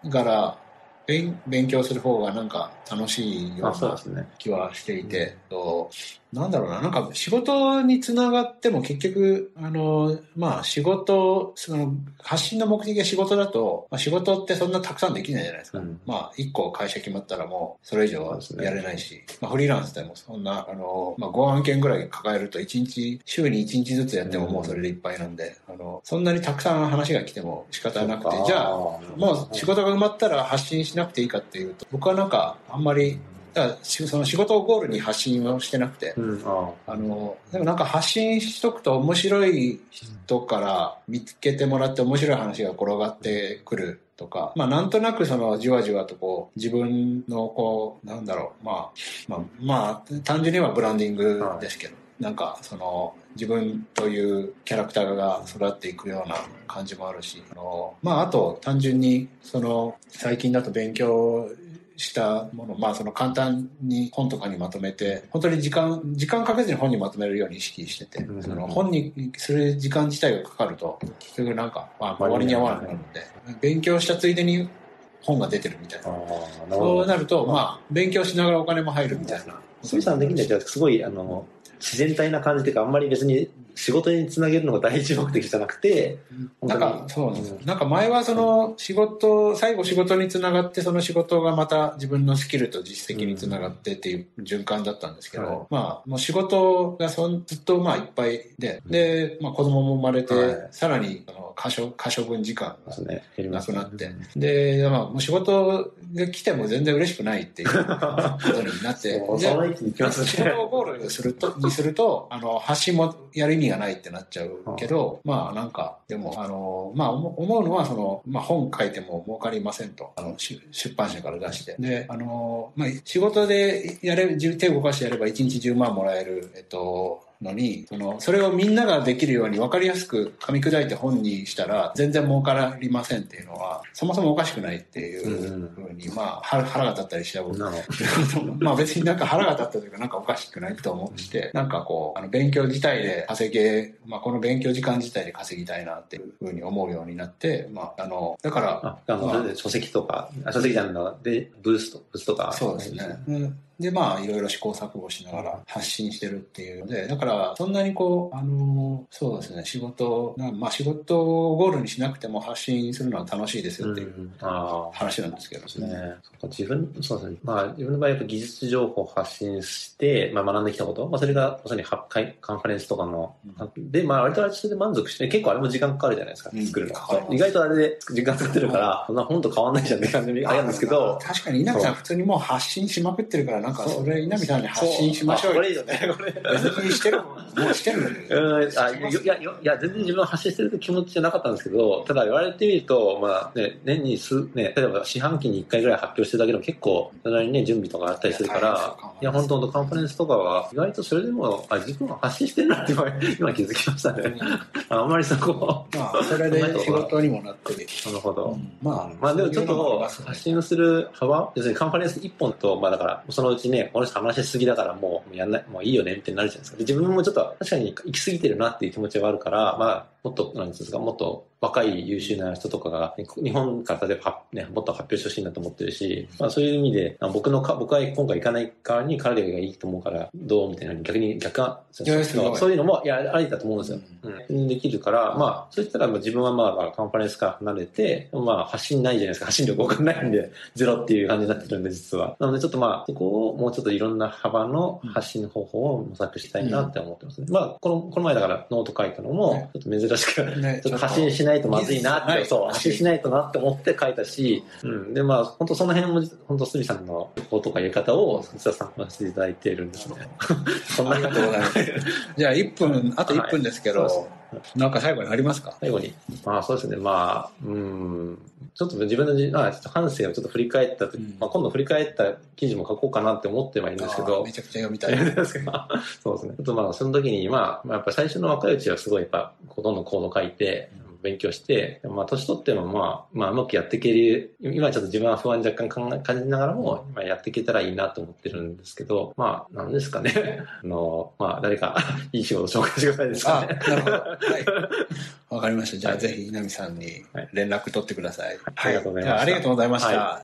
がら、勉勉強する方がなんか楽しいような気はしていて、となんだろうな、なんか仕事につながっても結局、あの、まあ仕事、その発信の目的が仕事だと、まあ、仕事ってそんなたくさんできないじゃないですか。うん、まあ一個会社決まったらもうそれ以上はやれないし、ね、まあフリーランスでもそんな、あの、まあ5案件ぐらい抱えると1日、週に1日ずつやってももうそれでいっぱいなんで、うん、あの、そんなにたくさん話が来ても仕方なくて、じゃあ、もう仕事が埋まったら発信しなくていいかっていうと、僕はなんかあんまりだからその仕事をゴールに発信をしてなくて、うん、あのでもなんか発信しとくと面白い人から見つけてもらって面白い話が転がってくるとか、まあなんとなくそのじわじわとこう自分のこうなんだろう、まあ、まあ、まあ単純にはブランディングですけど、なんかその自分というキャラクターが育っていくような感じもあるし、あのまああと単純にその最近だと勉強したもの、まあその簡単に本とかにまとめて、本当に時間、時間かけずに本にまとめるように意識してて、その本にする時間自体がかかると、結局なんか、まあ周りに合わなくなるので、勉強したついでに本が出てるみたいな。そうなると、まあ勉強しながらお金も入るみたいな。そうさんできないじゃすごい、あの、自然体な感じというか、あんまり別に仕事につなげるのが第一目的じゃなくて、なんか、そうなんですよ。なんか前はその仕事、最後仕事につながって、その仕事がまた自分のスキルと実績につながってっていう循環だったんですけど、まあ、もう仕事がそんずっとまあいっぱいで、で、まあ子供も生まれて、さらに、あの、可処、可処分時間がなくなって、で、まあ、もう仕事が来ても全然嬉しくないっていうことになって、仕事をゴールすると、にすると、あの、発信もやる意味がないってなっちゃうけど、まあなんか、でも、あの、まあ思うのは、その、まあ本書いても儲かりませんと、あの、出版社から出して。で、あの、まあ仕事でやれ、手を動かしてやれば1日10万もらえる、えっと、のに、その、それをみんなができるように分かりやすく噛み砕いて本にしたら、全然儲かりませんっていうのは、そもそもおかしくないっていうふうに、まあ、腹が立ったりしたことまあ別になんか腹が立ったというか、なんかおかしくないと思って、なんかこう、あの、勉強自体で稼げ、まあこの勉強時間自体で稼ぎたいなっていうふうに思うようになって、まあ、あの、だから、あの、まあ、書籍とか、書籍じゃんの、で、ブースト、ブーストか。そうですね。うんで、まあ、いろいろ試行錯誤しながら発信してるっていうので、だから、そんなにこう、あの、そうですね、仕事、まあ、仕事をゴールにしなくても発信するのは楽しいですよっていう話なんですけどね。うん、自分、そうですね。まあ、自分の場合、やっぱ技術情報を発信して、まあ、学んできたこと、まあ、それがまさに8回、カンファレンスとかの、うん、で、まあ、割とあれで満足して、結構あれも時間かかるじゃないですか、作るの。意外とあれで時間使ってるから、そんな本と変わんないじゃんって感じにあるんですけど。確かに稲木さん普通にもう発信しまくってるから、なんかそれ稲見さんに発信しましょうこれいいよね、これ。別にしてるもん。もうしてるのにうん、あ、いや、いや、いや、全然自分は発信してる気持ちじゃなかったんですけど、ただ言われてみると、まあね、年に数、ね、例えば四半期に1回ぐらい発表してるだけでも結構、それなりにね、準備とかあったりするから、いや、本当カンファレンス。とかは、意外とそれでも、あ、自分は発信してるなって今 今気づきましたね。あんまりそこ、まあそれで仕事にもなってる。なるほど。うん。まあまあでもちょっと発信する幅、要するにカンファレンス1本と、まあだから、そのうちね、この人話しすぎだからもうやんない、もういいよねってなるじゃないですか。で自分もちょっと確かに行き過ぎてるなっていう気持ちはあるから、まあもっと、なんですか、もっと若い優秀な人とかが、ね日本から例えばは、ね、もっと発表してほしいなと思ってるし、まあそういう意味で、あ僕のか、僕は今回行かない代わりに彼らがいいと思うから、どうみたいな、逆に逆そういうのも、いや、ありだと思うんですよ。うん、できるから、まあ、そうしたらまあ自分はまあ、カンファレンスから離れて、まあ、発信ないじゃないですか。発信力多くないんで、ゼロっていう感じになってるんで、実は。なので、ちょっとまあ、そこをもうちょっといろんな幅の発信方法を模索したいなって思ってますね。まあ、この、この前だからノート書いたのも、ちょっと珍しく、ねちょっと発信しないとまずいなって、はいそう、発信しないとなって思って書いたし、うん。で、まあ、本当その辺も、本当鷲見さんの情報とか言い方を、実は参考していただいているんですね。そんなありがとうございます。じゃあ1分、あと1分ですけど、はいなんか最後にありますか？最後に、まあそうですね、まあ、うん、ちょっと自分のじ、まあ、反省をちょっと振り返ったとき、うん。まあ、今度振り返った記事も書こうかなって思ってはいるんですけど。め、ちゃくちゃ読みたい。ですかそうですね。ちょっとまあ、その時に、まあ、まあ、やっぱ最初の若いうちはすごいやっぱ、どんどんコード書いて、勉強して、まあ、年取ってもまあ、まあ、うまくやっていける、今ちょっと自分は不安若干考え感じながらも、まあ、やっていけたらいいなと思ってるんですけど、まあ、なんですかね。あの、まあ、誰か、いい仕事紹介してくださいですあ、かね。なるほど。はい。わかりました。じゃあ、はいぜひ稲見さんにはい連絡取ってください。ありがとうございましたあありがとうございました。は